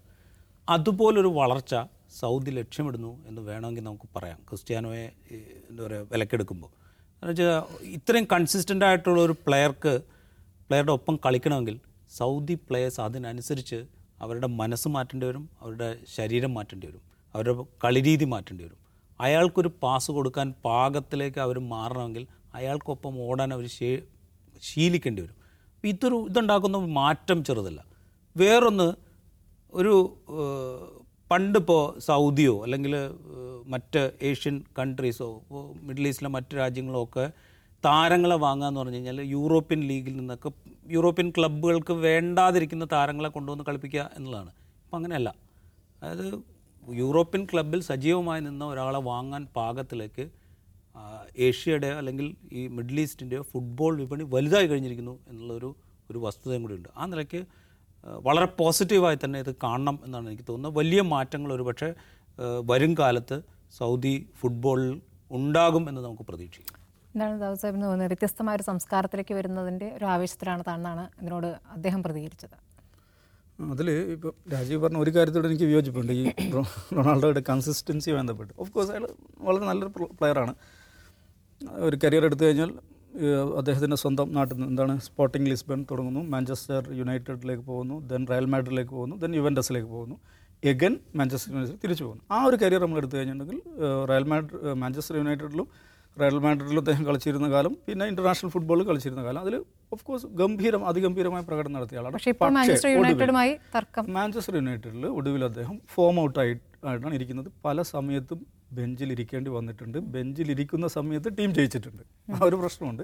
[SPEAKER 2] അതുപോലൊരു വളർച്ച സൗദി ലക്ഷ്യമിടുന്നു എന്ന് വേണമെങ്കിൽ നമുക്ക് പറയാം. ക്രിസ്ത്യാനോയെ എന്താ പറയുക വിലക്കെടുക്കുമ്പോൾ. എന്ന് വെച്ചാൽ ഇത്രയും കൺസിസ്റ്റന്റ് ആയിട്ടുള്ള ഒരു പ്ലെയർക്ക് പ്ലെയറുടെ ഒപ്പം കളിക്കണമെങ്കിൽ സൗദി പ്ലേയേഴ്സ് അതിനനുസരിച്ച് അവരുടെ മനസ്സ് മാറ്റേണ്ടി വരും അവരുടെ ശരീരം മാറ്റേണ്ടി വരും അവരുടെ കളിരീതി മാറ്റേണ്ടി വരും. അയാൾക്കൊരു പാസ് കൊടുക്കാൻ പാകത്തിലേക്ക് അവർ മാറണമെങ്കിൽ അയാൾക്കൊപ്പം ഓടാൻ അവർ ശീലിക്കേണ്ടി വരും. ഇതൊരു ഇതുണ്ടാക്കുന്ന മാറ്റം ചെറുതല്ല. വേറൊന്ന് ഒരു പണ്ടിപ്പോൾ സൗദിയോ അല്ലെങ്കിൽ മറ്റ് ഏഷ്യൻ കൺട്രീസോ മിഡിൽ ഈസ്റ്റിലെ മറ്റ് രാജ്യങ്ങളോ ഒക്കെ താരങ്ങളെ വാങ്ങുക എന്ന് പറഞ്ഞു കഴിഞ്ഞാൽ യൂറോപ്യൻ ലീഗിൽ നിന്നൊക്കെ യൂറോപ്യൻ ക്ലബ്ബുകൾക്ക് വേണ്ടാതിരിക്കുന്ന താരങ്ങളെ കൊണ്ടുവന്ന് കളിപ്പിക്കുക എന്നുള്ളതാണ്. ഇപ്പം അങ്ങനെയല്ല. അതായത് യൂറോപ്യൻ ക്ലബ്ബിൽ സജീവമായി നിന്ന ഒരാളെ വാങ്ങാൻ പാകത്തിലേക്ക് ഏഷ്യയുടെയോ ഏഷ്യയുടെ അല്ലെങ്കിൽ ഈ മിഡിൽ ഈസ്റ്റിന്റെയോ ഫുട്ബോൾ വിപണി വലുതായി കഴിഞ്ഞിരിക്കുന്നു എന്നുള്ളൊരു ഒരു വസ്തുതയും കൂടി ഉണ്ട്. ആ നിലയ്ക്ക് വളരെ പോസിറ്റീവായി തന്നെ ഇത് കാണണം എന്നാണ് എനിക്ക് തോന്നുന്നത്. വലിയ മാറ്റങ്ങൾ ഒരു പക്ഷേ വരും കാലത്ത് സൗദി ഫുട്ബോളിൽ ഉണ്ടാകും എന്ന് നമുക്ക് പ്രതീക്ഷിക്കാം.
[SPEAKER 1] എന്താണ് ദാവൂദ് സാഹിബിന് തോന്നുന്നത്? വ്യത്യസ്തമായ ഒരു സംസ്കാരത്തിലേക്ക് വരുന്നതിന്റെ ഒരു ആവേശത്തിലാണ് താണെന്നാണ് ഇതിനോട് അദ്ദേഹം പ്രതികരിച്ചത്.
[SPEAKER 3] അതിൽ ഇപ്പോൾ രാജീവ് പറഞ്ഞ ഒരു കാര്യത്തോട് എനിക്ക് വിയോജിപ്പുണ്ട് ഈ റൊണാൾഡോയുടെ കൺസിസ്റ്റൻസി ബന്ധപ്പെട്ട്. ഓഫ് കോഴ്സ് അയാൾ വളരെ നല്ലൊരു പ്ലെയറാണ് ഒരു കരിയർ എടുത്തു കഴിഞ്ഞാൽ അദ്ദേഹത്തിന്റെ സ്വന്തം നാട്ടിൽ നിന്ന് എന്താണ് സ്പോർട്ടിംഗ് ലിസ്ബൺ തുടങ്ങുന്നു. മാഞ്ചസ്റ്റർ യുണൈറ്റഡിലേക്ക് പോകുന്നു. ദെൻ റയൽ മാഡ്രിലേക്ക് പോകുന്നു. ദെൻ യുവൻഡസിലേക്ക് പോകുന്നു. എഗൻ മാഞ്ചസ്റ്റർ യുണൈറ്റഡ് തിരിച്ചു പോകുന്നു. ആ ഒരു കരിയർ നമ്മൾ എടുത്തു കഴിഞ്ഞിട്ടുണ്ടെങ്കിൽ റയൽ മാഡ് മാഞ്ചസ്റ്റർ യുണൈറ്റഡിലും റയൽ മാഡ്രിഡിൽ അദ്ദേഹം കളിച്ചിരുന്ന കാലം പിന്നെ ഇന്റർനാഷണൽ ഫുട്ബോൾ കളിച്ചിരുന്ന കാലം. അതിൽ ഓഫ് കോഴ്സ് ഗംഭീരം അതിഗംഭീരമായ പ്രകടനം നടത്തിയ ആളാണ്
[SPEAKER 1] മാഞ്ചസ്റ്റർ യുണൈറ്റഡുമായി തർക്കം.
[SPEAKER 3] മാഞ്ചസ്റ്റർ യുണൈറ്റഡിൽ ഒടുവിൽ അദ്ദേഹം ഫോം ഔട്ട് ആയിട്ടാണ് ഇരിക്കുന്നത്. പല സമയത്തും ബെഞ്ചിൽ ഇരിക്കേണ്ടി വന്നിട്ടുണ്ട്. ബെഞ്ചിൽ ഇരിക്കുന്ന സമയത്ത് ടീം ജയിച്ചിട്ടുണ്ട്. ആ ഒരു പ്രശ്നമുണ്ട്.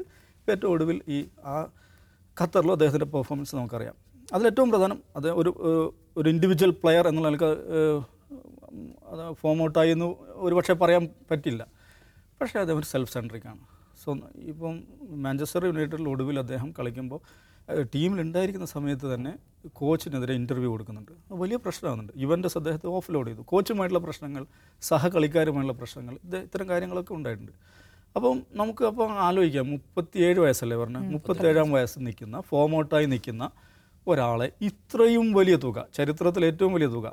[SPEAKER 3] ഏറ്റവും ഒടുവിൽ ഈ ആ ഖത്തറിലും അദ്ദേഹത്തിന്റെ പെർഫോമൻസ് നമുക്കറിയാം. അതിലേറ്റവും പ്രധാനം അത് ഒരു ഒരു- ഇൻഡിവിജ്വൽ പ്ലെയർ എന്നുള്ള നിലയ്ക്ക് ഫോം ഔട്ടായി എന്ന് ഒരുപക്ഷെ പറയാൻ പറ്റില്ല. പക്ഷേ അദ്ദേഹം ഒരു സെൽഫ് സെൻട്രിക്കാണ് സോ ഇപ്പം മാഞ്ചസ്റ്റർ യുണൈറ്റഡിൽ ഒടുവിൽ അദ്ദേഹം കളിക്കുമ്പോൾ ടീമിലുണ്ടായിരിക്കുന്ന സമയത്ത് തന്നെ കോച്ചിനെതിരെ ഇന്റർവ്യൂ കൊടുക്കുന്നുണ്ട്. വലിയ പ്രശ്നമാകുന്നുണ്ട് ഇവന്റെസ് അദ്ദേഹത്തെ ഓഫ് ലോഡ് ചെയ്തു. കോച്ചുമായിട്ടുള്ള പ്രശ്നങ്ങൾ സഹകളിക്കാരുമായുള്ള പ്രശ്നങ്ങൾ ഇത് ഇത്തരം കാര്യങ്ങളൊക്കെ ഉണ്ടായിട്ടുണ്ട്. അപ്പം നമുക്ക് അപ്പോൾ ആലോചിക്കാം. മുപ്പത്തിയേഴ് വയസ്സല്ലേ പറഞ്ഞത് മുപ്പത്തേഴാം വയസ്സിൽ നിൽക്കുന്ന ഫോം ഔട്ടായി നിൽക്കുന്ന ഒരാളെ ഇത്രയും വലിയ തുക ചരിത്രത്തിൽ ഏറ്റവും വലിയ തുക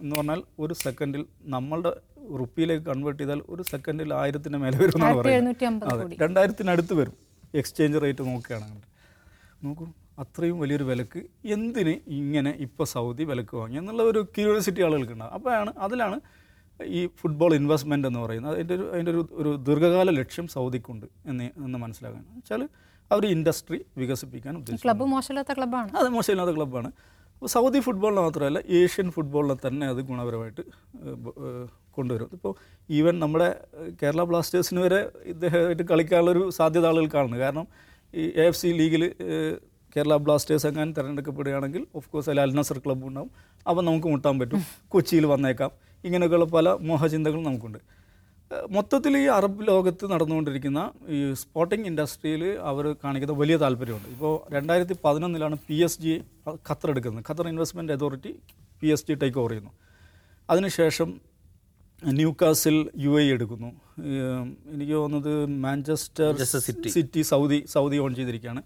[SPEAKER 3] എന്ന് പറഞ്ഞാൽ ഒരു സെക്കൻഡിൽ നമ്മളുടെ റുപ്പിയിലേക്ക് കൺവേർട്ട് ചെയ്താൽ ഒരു സെക്കൻഡിൽ ആയിരത്തിന് മേലെ വരും എന്നാണ്
[SPEAKER 1] പറയുന്നത്.
[SPEAKER 3] അതെ രണ്ടായിരത്തിനടുത്ത് വരും. എക്സ്ചേഞ്ച് റേറ്റ് നോക്കുകയാണെങ്കിൽ. നോക്കൂ അത്രയും വലിയൊരു വിലക്ക് എന്തിന് ഇങ്ങനെ ഇപ്പോൾ സൗദി വിലക്ക് വാങ്ങി എന്നുള്ള ഒരു ക്യൂരിയോസിറ്റി ആളുകൾക്കുണ്ടാകും അപ്പോഴാണ് അതിലാണ് ഈ ഫുട്ബോൾ ഇൻവെസ്റ്റ്മെന്റ് എന്ന് പറയുന്നത്. അതിന്റെ ഒരു അതിന്റെ ഒരു ഒരു ദീർഘകാല ലക്ഷ്യം സൗദിക്കുണ്ട് എന്ന് എന്ന് മനസ്സിലാക്കാൻ. വെച്ചാൽ അവർ ഇൻഡസ്ട്രി വികസിപ്പിക്കാൻ ഉദ്ദേശിച്ചു
[SPEAKER 1] ക്ലബ്ബ് മോശമില്ലാത്ത ക്ലബ്ബാണ്
[SPEAKER 3] അത് മോശമില്ലാത്ത ക്ലബ്ബാണ് അപ്പോൾ സൗദി ഫുട്ബോളിന് മാത്രമല്ല ഏഷ്യൻ ഫുട്ബോളിനെ തന്നെ അത് ഗുണപരമായിട്ട് കൊണ്ടുവരും. ഇപ്പോൾ ഈവൻ നമ്മുടെ കേരള ബ്ലാസ്റ്റേഴ്സിന് വരെ ഇദ്ദേഹമായിട്ട് കളിക്കാനുള്ളൊരു സാധ്യത ആളുകൾ കാണുന്നു കാരണം ഈ എ എഫ് സി ലീഗിൽ കേരള ബ്ലാസ്റ്റേഴ്സ് എങ്ങാനും തിരഞ്ഞെടുക്കപ്പെടുകയാണെങ്കിൽ ഓഫ് കോഴ്സ് അതിൽ അൽനസർ ക്ലബ്ബ് ഉണ്ടാവും. അപ്പോൾ നമുക്ക് മുട്ടാൻ പറ്റും. കൊച്ചിയിൽ വന്നേക്കാം. ഇങ്ങനെയൊക്കെയുള്ള പല മോഹചിന്തകളും നമുക്കുണ്ട്. മൊത്തത്തിൽ ഈ അറബ് ലോകത്ത് നടന്നുകൊണ്ടിരിക്കുന്ന ഈ സ്പോർട്ടിംഗ് ഇൻഡസ്ട്രിയിൽ അവർ കാണിക്കുന്ന വലിയ താല്പര്യമുണ്ട്. ഇപ്പോൾ രണ്ടായിരത്തി പതിനൊന്നിലാണ് പി എസ് ജി ഖത്തർ എടുക്കുന്നത്. Qatar investment authority P S G take over ചെയ്യുന്നു. അതിനുശേഷം ന്യൂ കാസിൽ യു എ എടുക്കുന്നു എനിക്ക് തോന്നുന്നത് Manchester
[SPEAKER 2] Manchester City.
[SPEAKER 3] City Saudi Saudi own ചെയ്തിരിക്കുകയാണ്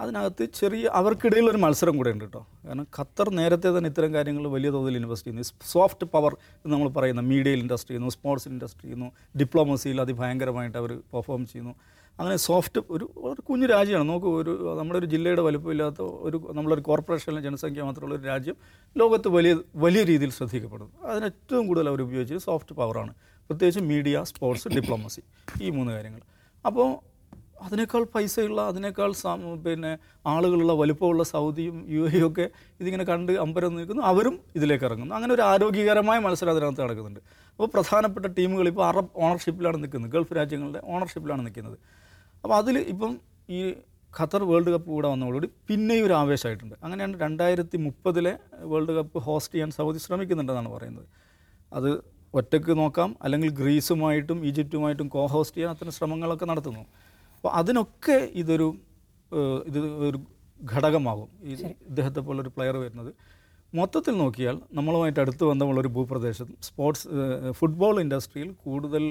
[SPEAKER 3] അതിനകത്ത് ചെറിയ അവർക്കിടയിൽ ഒരു മത്സരം കൂടെ ഉണ്ട് കേട്ടോ. കാരണം ഖത്തർ നേരത്തെ തന്നെ ഇത്തരം കാര്യങ്ങൾ വലിയ തോതിൽ ഇൻവെസ്റ്റ് ചെയ്യുന്നു. സോഫ്റ്റ് പവർ എന്ന് നമ്മൾ പറയുന്ന മീഡിയയിൽ ഇൻഡസ്ട്രി ചെയ്യുന്നു സ്പോർട്സ് ഇൻഡസ്ട്രി ചെയ്യുന്നു ഡിപ്ലോമസിയിൽ അതിഭയങ്കരമായിട്ട് അവർ പെർഫോം ചെയ്യുന്നു. അങ്ങനെ സോഫ്റ്റ് ഒരു ഒരു കുഞ്ഞു രാജ്യമാണ്. നോക്കൂ ഒരു നമ്മുടെ ഒരു ജില്ലയുടെ വലുപ്പമില്ലാത്ത ഒരു നമ്മളൊരു കോർപ്പറേഷനിലെ ജനസംഖ്യ മാത്രമുള്ള ഒരു രാജ്യം ലോകത്ത് വലിയ വലിയ രീതിയിൽ ശ്രദ്ധിക്കപ്പെടുന്നു. അതിന് ഏറ്റവും കൂടുതൽ അവർ ഉപയോഗിച്ചത് സോഫ്റ്റ് പവറാണ് പ്രത്യേകിച്ച് മീഡിയ സ്പോർട്സ് ഡിപ്ലോമസി ഈ മൂന്ന് കാര്യങ്ങൾ. അപ്പോൾ അതിനേക്കാൾ പൈസയുള്ള അതിനേക്കാൾ പിന്നെ ആളുകളുള്ള വലുപ്പമുള്ള സൗദിയും യു എയും ഒക്കെ ഇതിങ്ങനെ കണ്ട് അമ്പരം നിൽക്കുന്നു. അവരും ഇതിലേക്ക് ഇറങ്ങുന്നു. അങ്ങനെ ഒരു ആരോഗ്യകരമായ മത്സരം അതിനകത്ത് നടക്കുന്നുണ്ട്. അപ്പോൾ പ്രധാനപ്പെട്ട ടീമുകൾ ഇപ്പോൾ അറബ് ഓണർഷിപ്പിലാണ് നിൽക്കുന്നത്. ഗൾഫ് രാജ്യങ്ങളുടെ ഓണർഷിപ്പിലാണ് നിൽക്കുന്നത്. അപ്പോൾ അതിൽ ഇപ്പം ഈ ഖത്തർ വേൾഡ് കപ്പ് കൂടെ വന്നതോടുകൂടി പിന്നെയും ഒരു ആവേശമായിട്ടുണ്ട്. അങ്ങനെയാണ് രണ്ടായിരത്തി മുപ്പതിലെ വേൾഡ് കപ്പ് ഹോസ്റ്റ് ചെയ്യാൻ സൗദി ശ്രമിക്കുന്നുണ്ടെന്നാണ് പറയുന്നത്. അത് ഒറ്റയ്ക്ക് നോക്കാം. അല്ലെങ്കിൽ ഗ്രീസുമായിട്ടും ഈജിപ്തുമായിട്ടും കോ ഹോസ്റ്റ് ചെയ്യാൻ അത്തരം ശ്രമങ്ങളൊക്കെ നടത്തുന്നു. അപ്പോൾ അതിനൊക്കെ ഇതൊരു ഇത് ഒരു ഘടകമാകും. ഈ ഇദ്ദേഹത്തെ പോലൊരു പ്ലെയർ വരുന്നത്. മൊത്തത്തിൽ നോക്കിയാൽ നമ്മളുമായിട്ട് അടുത്ത് ബന്ധമുള്ള ഒരു ഭൂപ്രദേശത്തും സ്പോർട്സ് ഫുട്ബോൾ ഇൻഡസ്ട്രിയിൽ കൂടുതൽ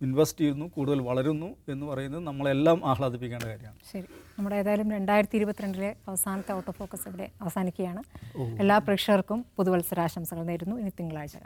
[SPEAKER 3] ഇൻവെസ്റ്റ് ചെയ്യുന്നു കൂടുതൽ വളരുന്നു എന്ന് പറയുന്നത് നമ്മളെല്ലാം ആഹ്ലാദിപ്പിക്കേണ്ട കാര്യമാണ്.
[SPEAKER 1] ശരി. നമ്മുടെ ഏതായാലും രണ്ടായിരത്തി ഇരുപത്തിരണ്ടിലെ അവസാനത്തെ ഓട്ടോ ഓഫ് ഫോക്കസ് ഇവിടെ അവസാനിക്കുകയാണ്. എല്ലാ പ്രേക്ഷകർക്കും പുതുവത്സരാശംസകൾ നേരുന്നു. ഇനി തിങ്കളാഴ്ച